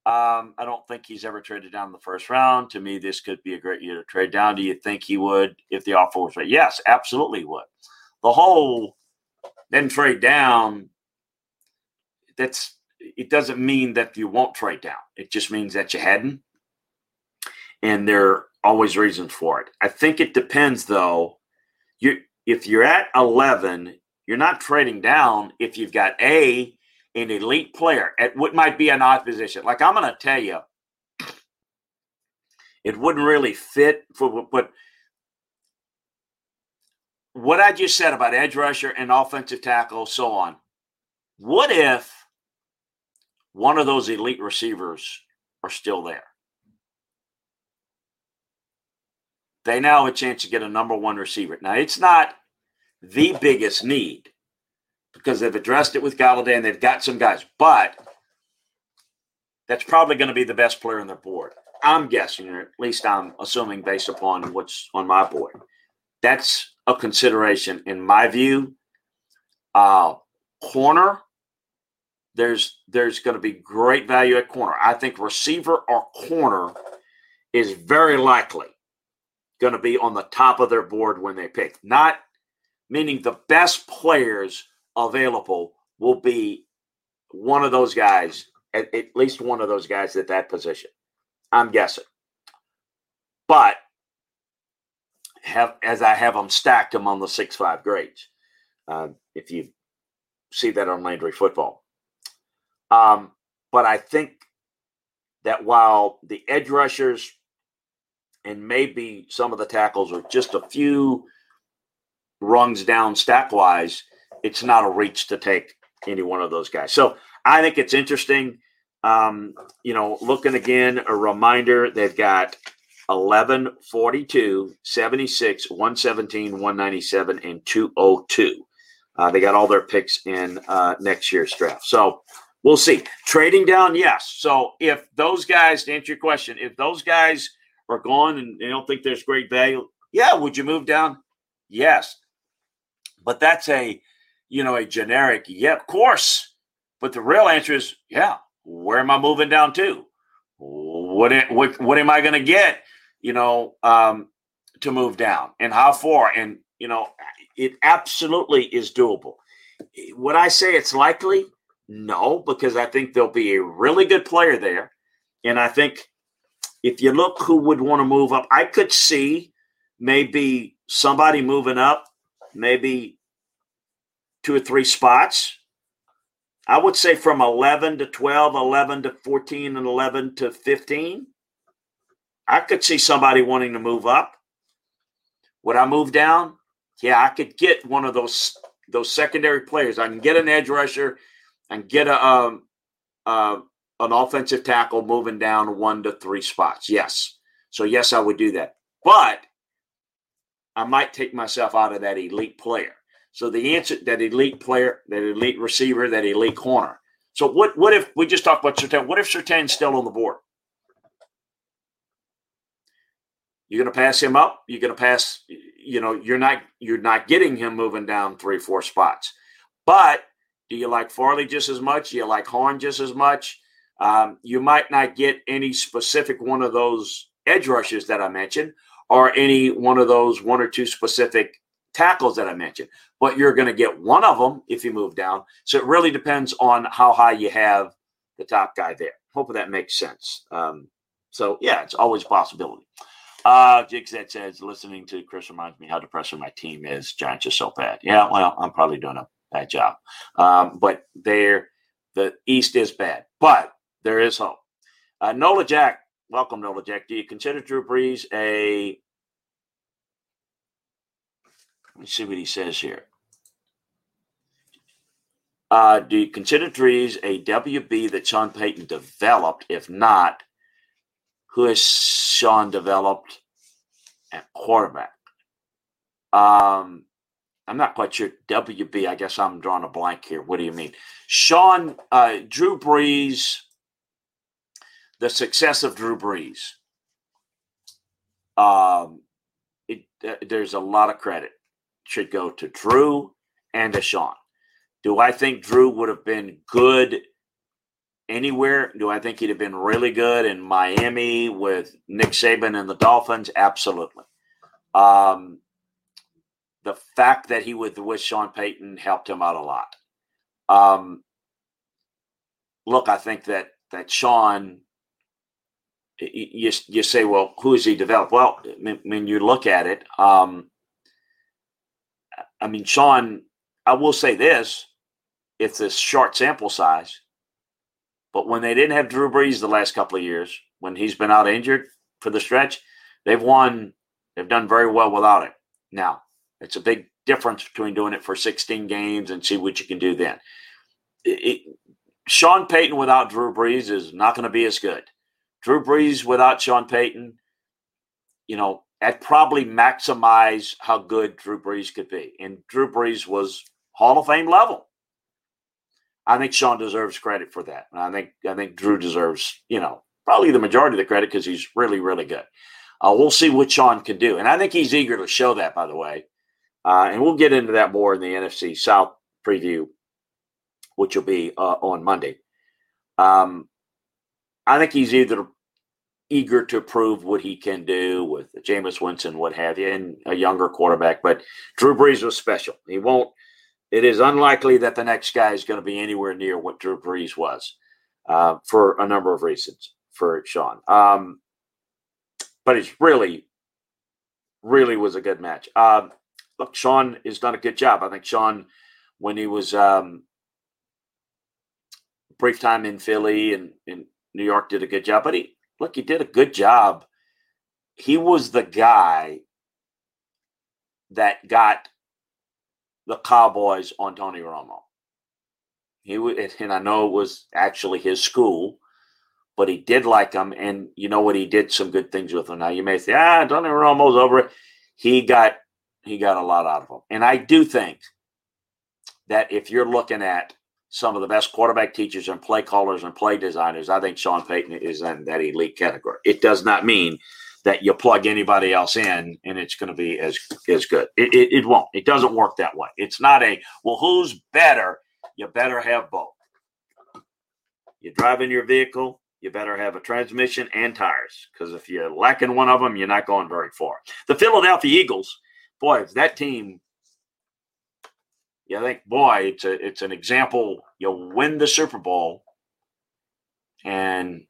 Um, I don't think he's ever traded down the first round. To me, this could be a great year to trade down. Do you think he would if the offer was right? Yes, absolutely would. The whole then trade down, that's it doesn't mean that you won't trade down. It just means that you hadn't. And there are always reasons for it. I think it depends though. You if you're at 11, you're not trading down if you've got A an elite player at what might be an odd position. Like I'm going to tell you, it wouldn't really fit for but what I just said about edge rusher and offensive tackle, so on. What if one of those elite receivers are still there? They now have a chance to get a number one receiver. Now, it's not the biggest need, because they've addressed it with Golladay and they've got some guys. But that's probably going to be the best player on their board. I'm guessing, or at least I'm assuming based upon what's on my board. That's a consideration in my view. Uh, corner, there's there's going to be great value at corner. I think receiver or corner is very likely going to be on the top of their board when they pick. Not meaning the best players available will be one of those guys, at, at least one of those guys at that position. I'm guessing. But have as I have them stacked among the six five grades. Uh, if you see that on Landry football. Um, but I think that while the edge rushers and maybe some of the tackles are just a few rungs down stack wise, it's not a reach to take any one of those guys. So I think it's interesting. Um, you know, looking again, a reminder they've got 11, 42, 76, 117, 197, and 202. Uh, they got all their picks in uh, next year's draft. So we'll see. Trading down, yes. So if those guys, to answer your question, if those guys are gone and they don't think there's great value, yeah, would you move down? Yes. But that's a you know, a generic, yeah, of course. But the real answer is, yeah, where am I moving down to? What what what am I going to get? You know, um, to move down, and how far? And you know, it absolutely is doable. Would I say it's likely? No, because I think there'll be a really good player there, and I think if you look who would want to move up, I could see maybe somebody moving up, maybe two or three spots. I would say from 11 to 12, 11 to 14, and 11 to 15. I could see somebody wanting to move up. Would I move down? Yeah, I could get one of those those secondary players. I can get an edge rusher and get a um, uh, an offensive tackle moving down one to three spots. Yes. So yes, I would do that. But I might take myself out of that elite player. So the answer that elite player, that elite receiver, that elite corner. So what what if we just talk about Surtain? What if Surtain's still on the board? You're going to pass him up. You're going to pass. You know, you're not you're not getting him moving down three four spots. But Do you like Farley just as much? Do you like Horn just as much? Um, you might not get any specific one of those edge rushes that I mentioned, or any one of those one or two specific tackles that I mentioned, but you're going to get one of them if you move down. So it really depends on how high you have the top guy there. Hopefully that makes sense. Um, so yeah, it's always a possibility. Uh, Jigset says, listening to Chris reminds me how depressing my team is. Giants are so bad. Yeah, well, I'm probably doing a bad job. Um, but there, the East is bad, but there is hope. Uh, Nola Jack, welcome, Nola Jack. Do you consider Drew Brees a let me see what he says here. Uh, do you consider Drees a WB that Sean Payton developed? If not, who has Sean developed at quarterback? Um, I'm not quite sure. WB, I guess I'm drawing a blank here. What do you mean? Sean, uh, Drew Brees, the success of Drew Brees. Um, it, uh, there's a lot of credit should go to Drew and to Sean. Do I think Drew would have been good anywhere? Do I think he'd have been really good in Miami with Nick Saban and the Dolphins? Absolutely. Um, the fact that he was with Sean Payton helped him out a lot. Um, look, I think that that Sean, you you say, well, who has he developed? Well, when you look at it, um, I mean, Sean, I will say this it's a short sample size, but when they didn't have Drew Brees the last couple of years, when he's been out injured for the stretch, they've won, they've done very well without it. Now, it's a big difference between doing it for 16 games and see what you can do then. It, it, Sean Payton without Drew Brees is not going to be as good. Drew Brees without Sean Payton, you know, at probably maximize how good Drew Brees could be. And Drew Brees was Hall of Fame level. I think Sean deserves credit for that. I think I think Drew deserves, you know, probably the majority of the credit because he's really, really good. Uh, we'll see what Sean can do, and I think he's eager to show that. By the way, uh, and we'll get into that more in the NFC South preview, which will be uh, on Monday. Um, I think he's either eager to prove what he can do with Jameis Winston, what have you, and a younger quarterback. But Drew Brees was special. He won't. It is unlikely that the next guy is going to be anywhere near what Drew Brees was uh, for a number of reasons for Sean. Um, but it's really, really was a good match. Um, look, Sean has done a good job. I think Sean, when he was um, brief time in Philly and in New York, did a good job. But he look, he did a good job. He was the guy that got the Cowboys on Tony Romo. He and I know it was actually his school, but he did like him, and you know what? He did some good things with him. Now you may say, ah, Tony Romo's over it. He got he got a lot out of him, and I do think that if you're looking at some of the best quarterback teachers and play callers and play designers. I think Sean Payton is in that elite category. It does not mean that you plug anybody else in and it's going to be as as good. It, it, it won't. It doesn't work that way. It's not a well, who's better? You better have both. You're driving your vehicle. You better have a transmission and tires because if you're lacking one of them, you're not going very far. The Philadelphia Eagles, boy, if that team you think, boy, it's a it's an example. You'll win the Super Bowl, and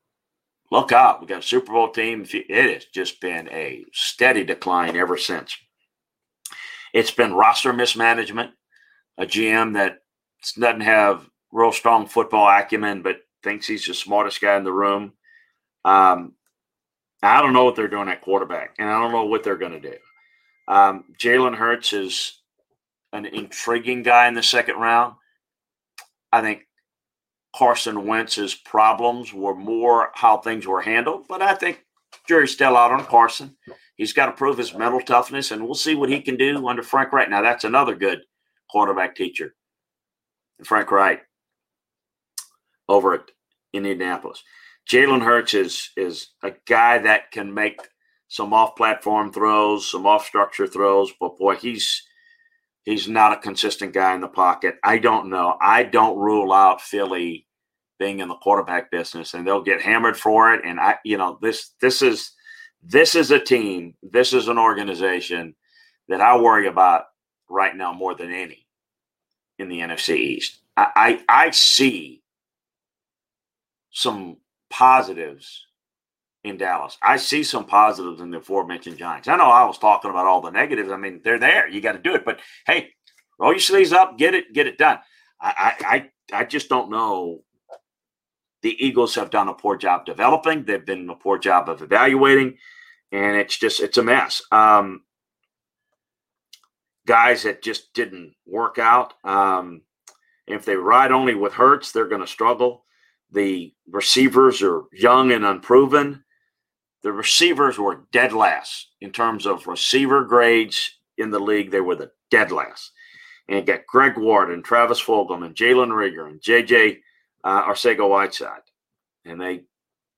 look out, we got a Super Bowl team. It has just been a steady decline ever since. It's been roster mismanagement, a GM that doesn't have real strong football acumen, but thinks he's the smartest guy in the room. Um, I don't know what they're doing at quarterback, and I don't know what they're going to do. Um, Jalen Hurts is an intriguing guy in the second round. I think Carson Wentz's problems were more how things were handled, but I think jury's still out on Carson. He's got to prove his mental toughness, and we'll see what he can do under Frank Reich. Now, that's another good quarterback teacher, Frank Reich over at Indianapolis. Jalen Hurts is is a guy that can make some off-platform throws, some off-structure throws, but boy, he's He's not a consistent guy in the pocket. I don't know. I don't rule out Philly being in the quarterback business, and they'll get hammered for it. And I, you know, this this is this is a team. This is an organization that I worry about right now more than any in the NFC East. I, I, I see some positives in Dallas. I see some positives in the aforementioned Giants. I know I was talking about all the negatives. I mean, they're there. You got to do it. But hey, roll your sleeves up, get it, get it done. I, I, I just don't know. The Eagles have done a poor job developing. They've been a poor job of evaluating, and it's just it's a mess. Um, guys that just didn't work out. Um, if they ride only with Hurts, they're going to struggle. The receivers are young and unproven. The receivers were dead last in terms of receiver grades in the league. They were the dead last. And got Greg Ward and Travis Fulgham and Jalen Reagor and JJ uh, Arcega Whiteside. And they,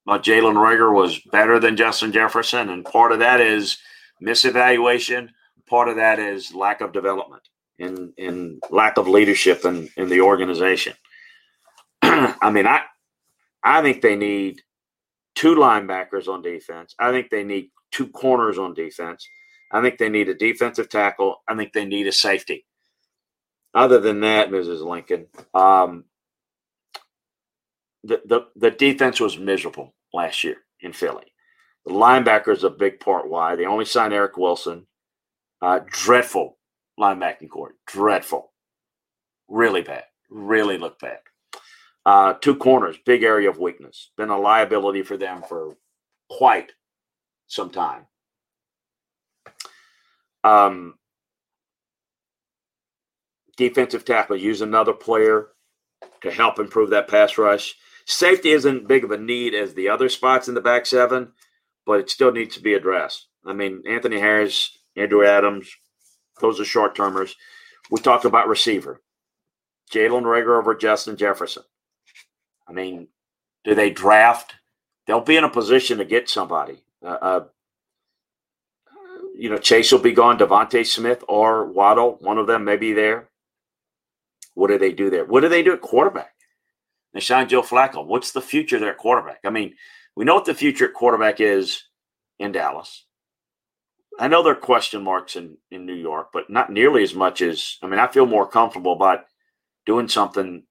well, Jalen Reagor was better than Justin Jefferson. And part of that is misevaluation. Part of that is lack of development and, and lack of leadership in, in the organization. *clears throat* I mean, I I think they need two linebackers on defense. I think they need two corners on defense. I think they need a defensive tackle. I think they need a safety. Other than that, Mrs. Lincoln, um, the, the, the defense was miserable last year in Philly. The linebacker is a big part why. They only signed Eric Wilson. Uh, dreadful linebacking court. Dreadful. Really bad. Really look bad. Uh, two corners, big area of weakness. Been a liability for them for quite some time. Um, defensive tackle, use another player to help improve that pass rush. Safety isn't big of a need as the other spots in the back seven, but it still needs to be addressed. I mean, Anthony Harris, Andrew Adams, those are short termers. We talked about receiver. Jalen Reagor over Justin Jefferson. I mean, do they draft? They'll be in a position to get somebody. Uh, uh, you know, Chase will be gone. DeVonta Smith or Waddle, one of them may be there. What do they do there? What do they do at quarterback? Sign Joe Flacco. What's the future there at quarterback? I mean, we know what the future at quarterback is in Dallas. I know there are question marks in, in New York, but not nearly as much as I mean, I feel more comfortable about doing something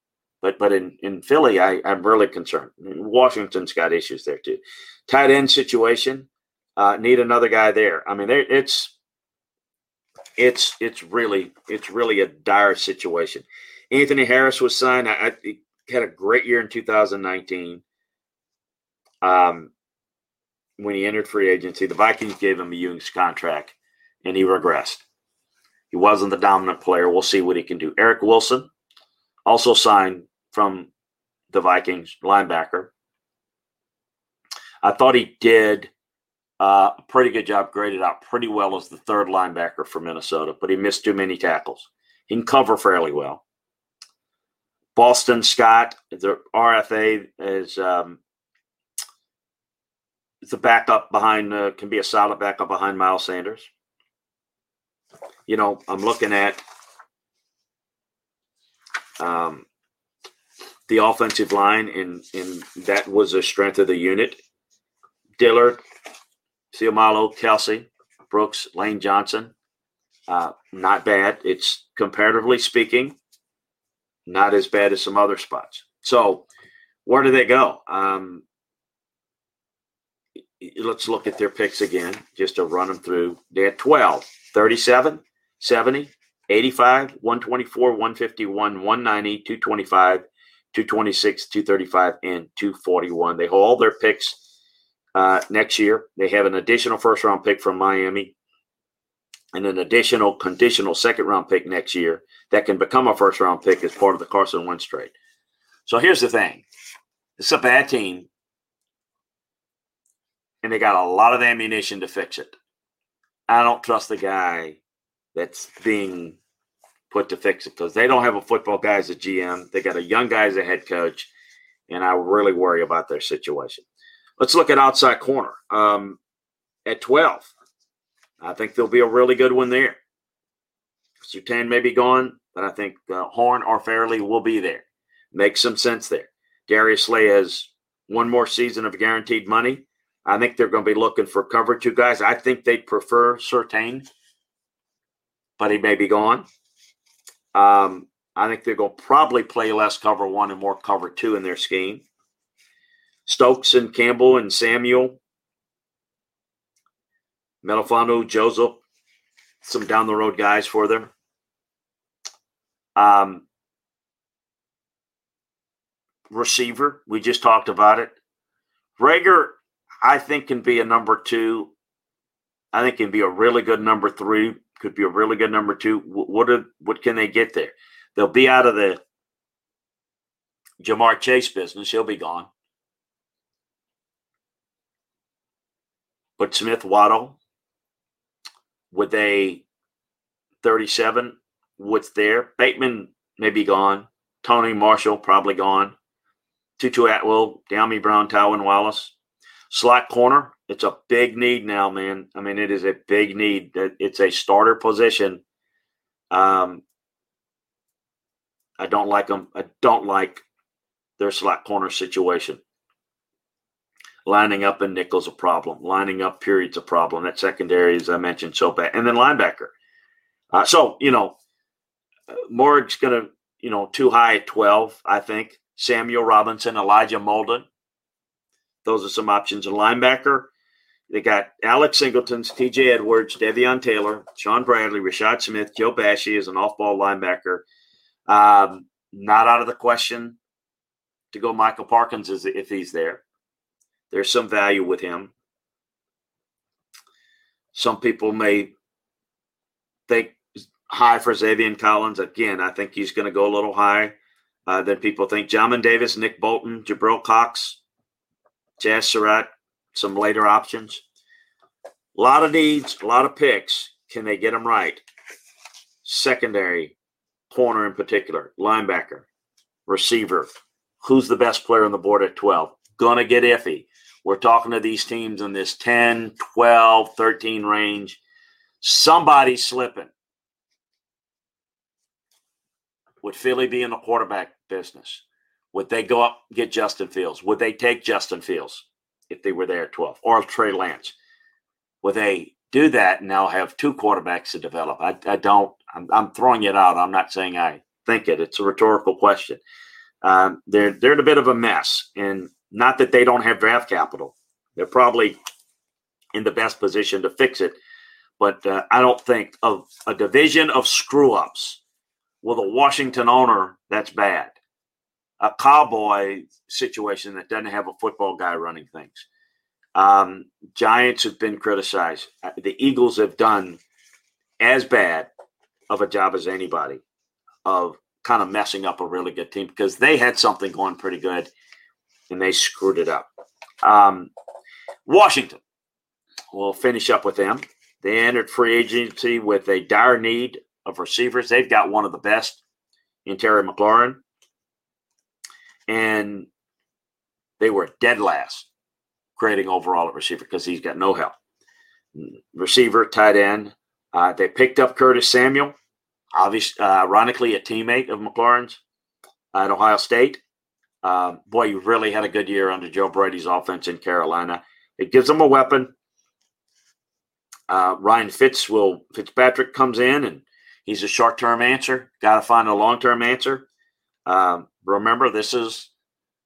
but but in, in Philly, I, I'm really concerned. Washington's got issues there too. Tight end situation, uh, need another guy there. I mean, it's it's it's really it's really a dire situation. Anthony Harris was signed. I, I had a great year in 2019. Um, when he entered free agency, the Vikings gave him a Ewing's contract, and he regressed. He wasn't the dominant player. We'll see what he can do. Eric Wilson also signed from the Vikings linebacker. I thought he did uh, a pretty good job, graded out pretty well as the third linebacker for Minnesota, but he missed too many tackles. He can cover fairly well. Boston Scott, the RFA is um, the backup behind, uh, can be a solid backup behind Miles Sanders. You know, I'm looking at um, the offensive line, and and that was a strength of the unit. Dillard, Seumalo, Kelce, Brooks, Lane Johnson, uh, not bad. It's comparatively speaking, not as bad as some other spots. So, where do they go? Um, let's look at their picks again, just to run them through. They had 12, 37, 70, 85, 124, 151, 190, 225, 226, 235, and 241. They hold all their picks uh, next year. They have an additional first round pick from Miami and an additional conditional second round pick next year that can become a first round pick as part of the Carson Wentz trade. So here's the thing it's a bad team, and they got a lot of ammunition to fix it. I don't trust the guy that's being put to fix it because they don't have a football guy as a GM. They got a young guy as a head coach, and I really worry about their situation. Let's look at outside corner um, at 12. I think there'll be a really good one there. Surtain may be gone, but I think uh, Horn or Farley will be there. Makes some sense there. Darius Slay has one more season of guaranteed money. I think they're going to be looking for cover two guys. I think they'd prefer Surtain, but he may be gone. Um, I think they're going to probably play less cover one and more cover two in their scheme. Stokes and Campbell and Samuel, Melifonwu, Joseph, some down the road guys for them. Um, receiver, we just talked about it. Reagor, I think, can be a number two. I think can be a really good number three. Could be a really good number two. What are, what can they get there? They'll be out of the Ja'Marr Chase business. He'll be gone. But Smith Waddle with a 37, what's there? Bateman may be gone. Tony Marshall probably gone. Tutu Atwell, Dyami Brown, Tylan Wallace. Slot corner, it's a big need now, man. I mean, it is a big need. It's a starter position. Um, I don't like them. I don't like their slot corner situation. Lining up in nickel's a problem. Lining up period's a problem. That secondary, as I mentioned, so bad. And then linebacker. Uh, so, you know, Morg's to, you know, too high at 12, I think. Samuel Robinson, Elijah Molden. Those are some options. A linebacker, they got Alex Singletons, TJ Edwards, Davion Taylor, Shaun Bradley, Rashad Smith, Joe Bashie is an off ball linebacker. Um, not out of the question to go Michael Parkins if he's there. There's some value with him. Some people may think high for Zaven Collins. Again, I think he's going to go a little high uh, than people think. Jamin Davis, Nick Bolton, Jabril Cox, Chazz Surratt, some later options. A lot of needs, a lot of picks. Can they get them right? Secondary, corner in particular, linebacker, receiver. Who's the best player on the board at 12? Gonna get iffy. We're talking to these teams in this 10, 12, 13 range. Somebody's slipping. Would Philly be in the quarterback business? Would they go up get Justin Fields? Would they take Justin Fields if they were there at 12 or Trey Lance? Would they do that and now have two quarterbacks to develop? I, I don't. I'm, I'm, throwing it out. I'm not saying I think it. It's a rhetorical question. Um, they're they're in a bit of a mess, and not that they don't have draft capital. They're probably in the best position to fix it, but uh, I don't think of a division of screw ups with a Washington owner that's bad, a cowboy situation that doesn't have a football guy running things. Um, Giants have been criticized. Uh, the Eagles have done as bad of a job as anybody of kind of messing up a really good team because they had something going pretty good and they screwed it up. Um, Washington, we'll finish up with them. They entered free agency with a dire need of receivers. They've got one of the best in Terry McLaurin. And they were dead last grading overall at receiver because he's got no help. Receiver, tight end. Uh, they picked up Curtis Samuel, obviously, uh, ironically, a teammate of McLaurin's at Ohio State. Uh, boy, you really had a good year under Joe Brady's offense in Carolina. It gives them a weapon. Uh, Ryan Fitz will Fitzpatrick comes in and he's a short term answer. Got to find a long term answer. Um, remember, this is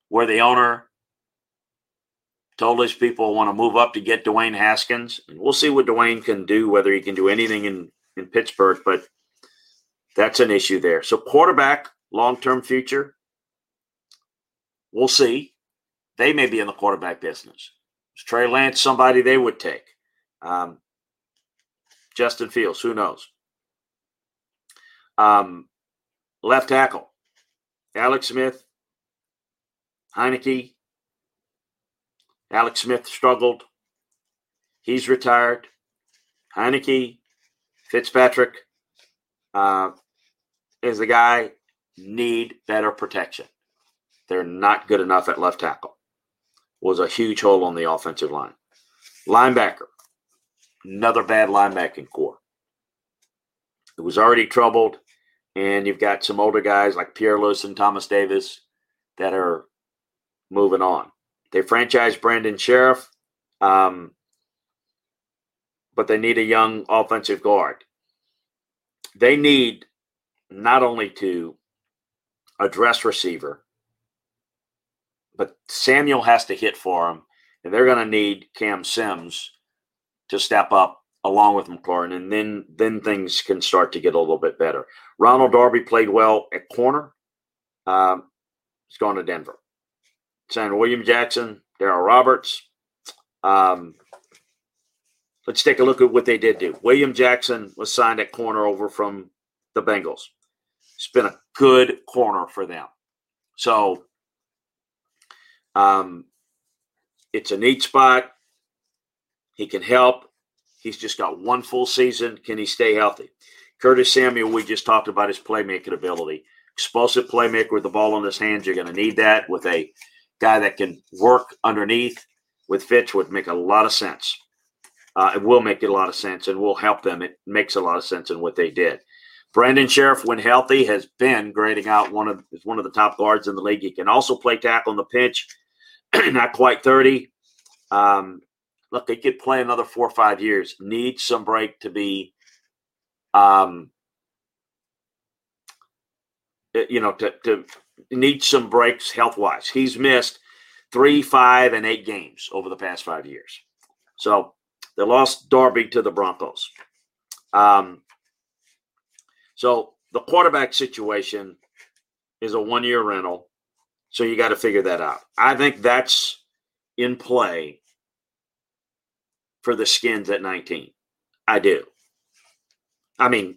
where the owner told his people want to move up to get Dwayne Haskins. And we'll see what Dwayne can do, whether he can do anything in, in Pittsburgh, but that's an issue there. So, quarterback, long term future. We'll see. They may be in the quarterback business. Is Trey Lance somebody they would take? Um, Justin Fields, who knows? Um, left tackle, Alex Smith, Heinicke. Alex Smith struggled. He's retired. Heinicke, Fitzpatrick uh, is the guy need better protection. They're not good enough at left tackle. Was a huge hole on the offensive line. Linebacker, another bad linebacking core. it was already troubled, and you've got some older guys like Pierre Lewis and Thomas Davis that are moving on. They franchise Brandon Scherff, um, but they need a young offensive guard. They need not only to address receiver, but Samuel has to hit for them, and they're going to need Cam Sims to step up along with McLaurin, and then then things can start to get a little bit better. Ronald Darby played well at corner. Um, he's gone to Denver. Signed William Jackson, Darryl Roberts. Um, let's take a look at what they did do. William Jackson was signed at corner over from the Bengals. It's been a good corner for them. So um, it's a neat spot. He can help. He's just got one full season. Can he stay healthy? Curtis Samuel, we just talked about his playmaking ability. Explosive playmaker with the ball in his hands. You're going to need that with a guy that can work underneath with Fitz would make a lot of sense. Uh, it will make a lot of sense and will help them. It makes a lot of sense in what they did. Brandon Scherff, when healthy, has been grading out one of is one of the top guards in the league. He can also play tackle on the pinch. *clears throat* Not quite thirty. Um, look, they could play another four or five years. Need some break to be, um, eh, you know, to to need some breaks health wise. He's missed three, five, and eight games over the past five years. So they lost Darby to the Broncos. Um, so the quarterback situation is a one year rental. So you got to figure that out. I think that's in play for the skins at 19. I do. I mean,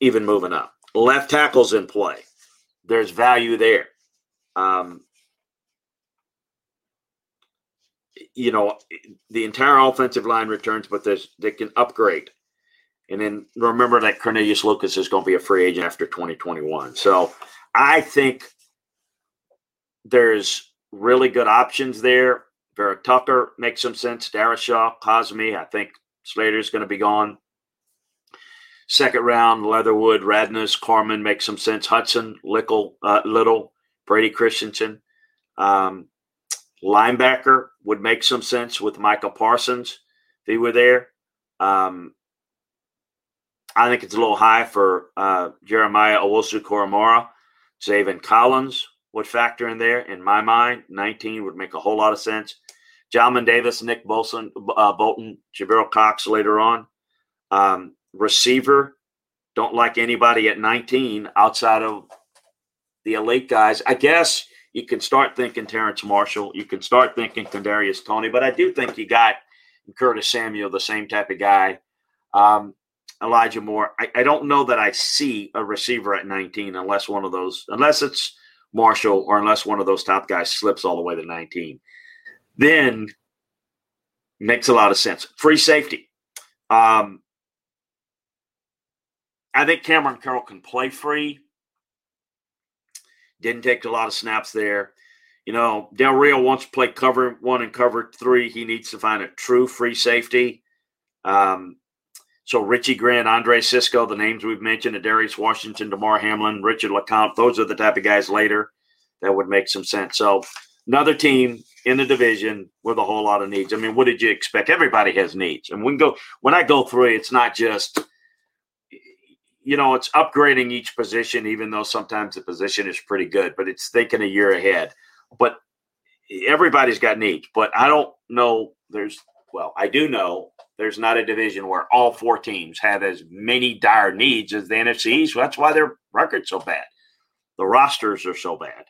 even moving up. Left tackle's in play. There's value there. Um, you know, the entire offensive line returns, but there's they can upgrade. And then remember that Cornelius Lucas is going to be a free agent after 2021. So I think there's really good options there. Vera Tucker makes some sense. Darrisaw, Cosmi, I think Slater's going to be gone. Second round, Leatherwood, Radunz, Carman makes some sense. Hudson, Lickle, uh, Little, Brady Christensen. Um, linebacker would make some sense with Micah Parsons if he were there. Um, I think it's a little high for uh, Jeremiah Owusu Koramoah. Zaven Collins would factor in there. In my mind, 19 would make a whole lot of sense. Jamin Davis, Nick Bolton, uh, Bolton, Jabril Cox later on. Um, receiver, don't like anybody at 19 outside of the elite guys. I guess you can start thinking Terrace Marshall. You can start thinking Kadarius Toney, but I do think you got Curtis Samuel, the same type of guy. Um, Elijah Moore. I, I don't know that I see a receiver at 19 unless one of those, unless it's Marshall or unless one of those top guys slips all the way to 19. Then makes a lot of sense. Free safety. Um, I think Kamren Curl can play free. Didn't take a lot of snaps there. You know, Del Rio wants to play cover one and cover three. He needs to find a true free safety. Um, so Richie Grant, Andre Cisco, the names we've mentioned, Darius Washington, Damar Hamlin, Richard LeCounte, those are the type of guys later that would make some sense. So another team in the division with a whole lot of needs. I mean, what did you expect? Everybody has needs. And when go when I go through it, it's not just you know, it's upgrading each position, even though sometimes the position is pretty good, but it's thinking a year ahead. But everybody's got needs. But I don't know there's well, I do know there's not a division where all four teams have as many dire needs as the NFC East. That's why their record's so bad. The rosters are so bad,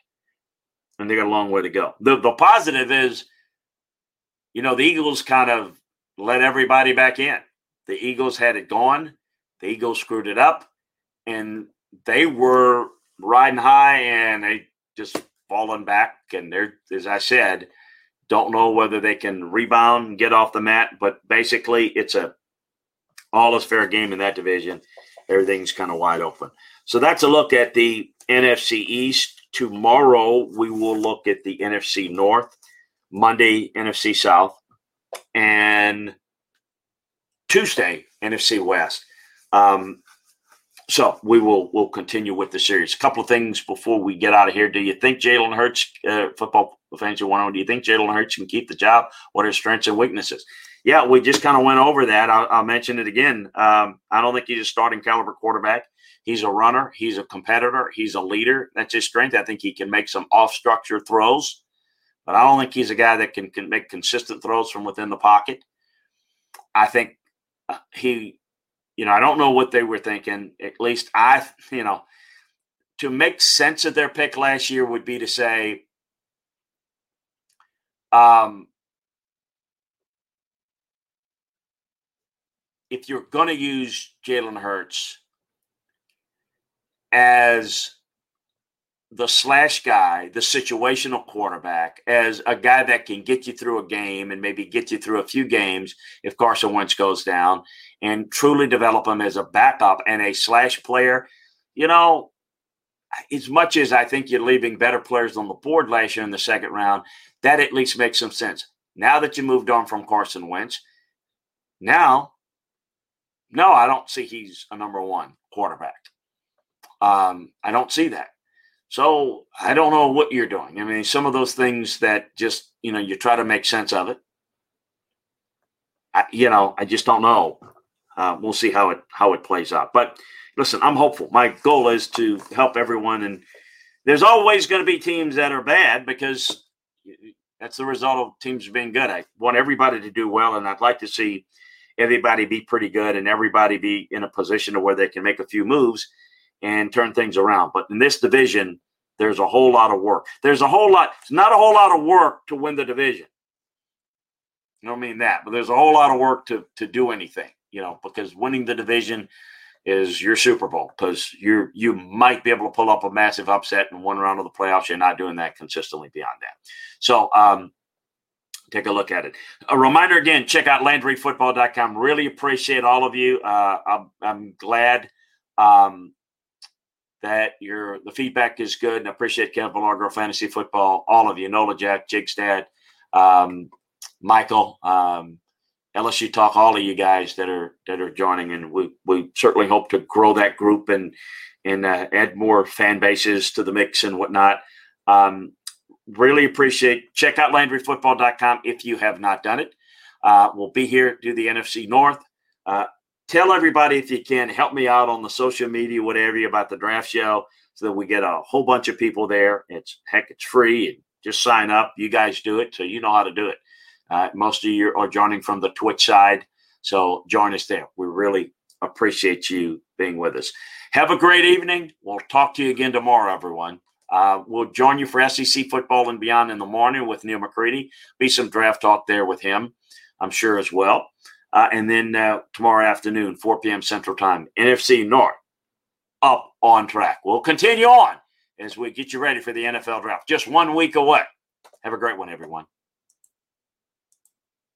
and they got a long way to go. The the positive is, you know, the Eagles kind of let everybody back in. The Eagles had it gone. The Eagles screwed it up, and they were riding high, and they just fallen back. And they're, as I said, don't know whether they can rebound and get off the mat, but basically it's a all is fair game in that division. Everything's kind of wide open. So that's a look at the NFC East. Tomorrow we will look at the NFC North, Monday NFC South, and Tuesday NFC West. Um, so we will we'll continue with the series. A couple of things before we get out of here. Do you think Jalen Hurts, uh, football fans you want to, do you think Jalen Hurts can keep the job? What are his strengths and weaknesses? Yeah, we just kind of went over that. I'll, I'll mention it again. Um, I don't think he's a starting caliber quarterback. He's a runner. He's a competitor. He's a leader. That's his strength. I think he can make some off structure throws, but I don't think he's a guy that can, can make consistent throws from within the pocket. I think uh, he you know, I don't know what they were thinking. At least I, you know, to make sense of their pick last year would be to say, um, if you're going to use Jalen Hurts as the slash guy, the situational quarterback, as a guy that can get you through a game and maybe get you through a few games if Carson Wentz goes down, and truly develop him as a backup and a slash player. You know, as much as I think you're leaving better players on the board last year in the second round, that at least makes some sense. Now that you moved on from Carson Wentz, now, no, I don't see he's a number one quarterback. Um, I don't see that. So I don't know what you're doing. I mean, some of those things that just, you know, you try to make sense of it. I, you know, I just don't know. Uh, we'll see how it how it plays out. But listen, I'm hopeful. My goal is to help everyone, and there's always going to be teams that are bad because that's the result of teams being good. I want everybody to do well, and I'd like to see everybody be pretty good and everybody be in a position to where they can make a few moves and turn things around. But in this division, there's a whole lot of work. There's a whole lot, it's not a whole lot of work to win the division. I don't mean that, but there's a whole lot of work to to do anything, you know, because winning the division is your Super Bowl because you you might be able to pull up a massive upset in one round of the playoffs. You're not doing that consistently beyond that. So um, take a look at it. A reminder again, check out LandryFootball.com. Really appreciate all of you. Uh, I'm, I'm glad um, that your the feedback is good. And I appreciate Kevin Largo, Fantasy Football, all of you, Nola Jack, Jigstad, um, Michael, um, LSU Talk, all of you guys that are that are joining, and we we certainly hope to grow that group and and uh, add more fan bases to the mix and whatnot. Um, really appreciate. Check out LandryFootball.com if you have not done it. Uh, we'll be here do the NFC North. Uh, tell everybody if you can help me out on the social media, whatever about the draft show, so that we get a whole bunch of people there. It's heck, it's free and just sign up. You guys do it, so you know how to do it. Uh, most of you are joining from the Twitch side, so join us there. We really appreciate you being with us. Have a great evening. We'll talk to you again tomorrow, everyone. Uh, we'll join you for SEC football and beyond in the morning with Neil McCready. Be some draft talk there with him, I'm sure as well. Uh, and then uh, tomorrow afternoon, 4 p.m. Central Time, NFC North up on track. We'll continue on as we get you ready for the NFL draft. Just one week away. Have a great one, everyone.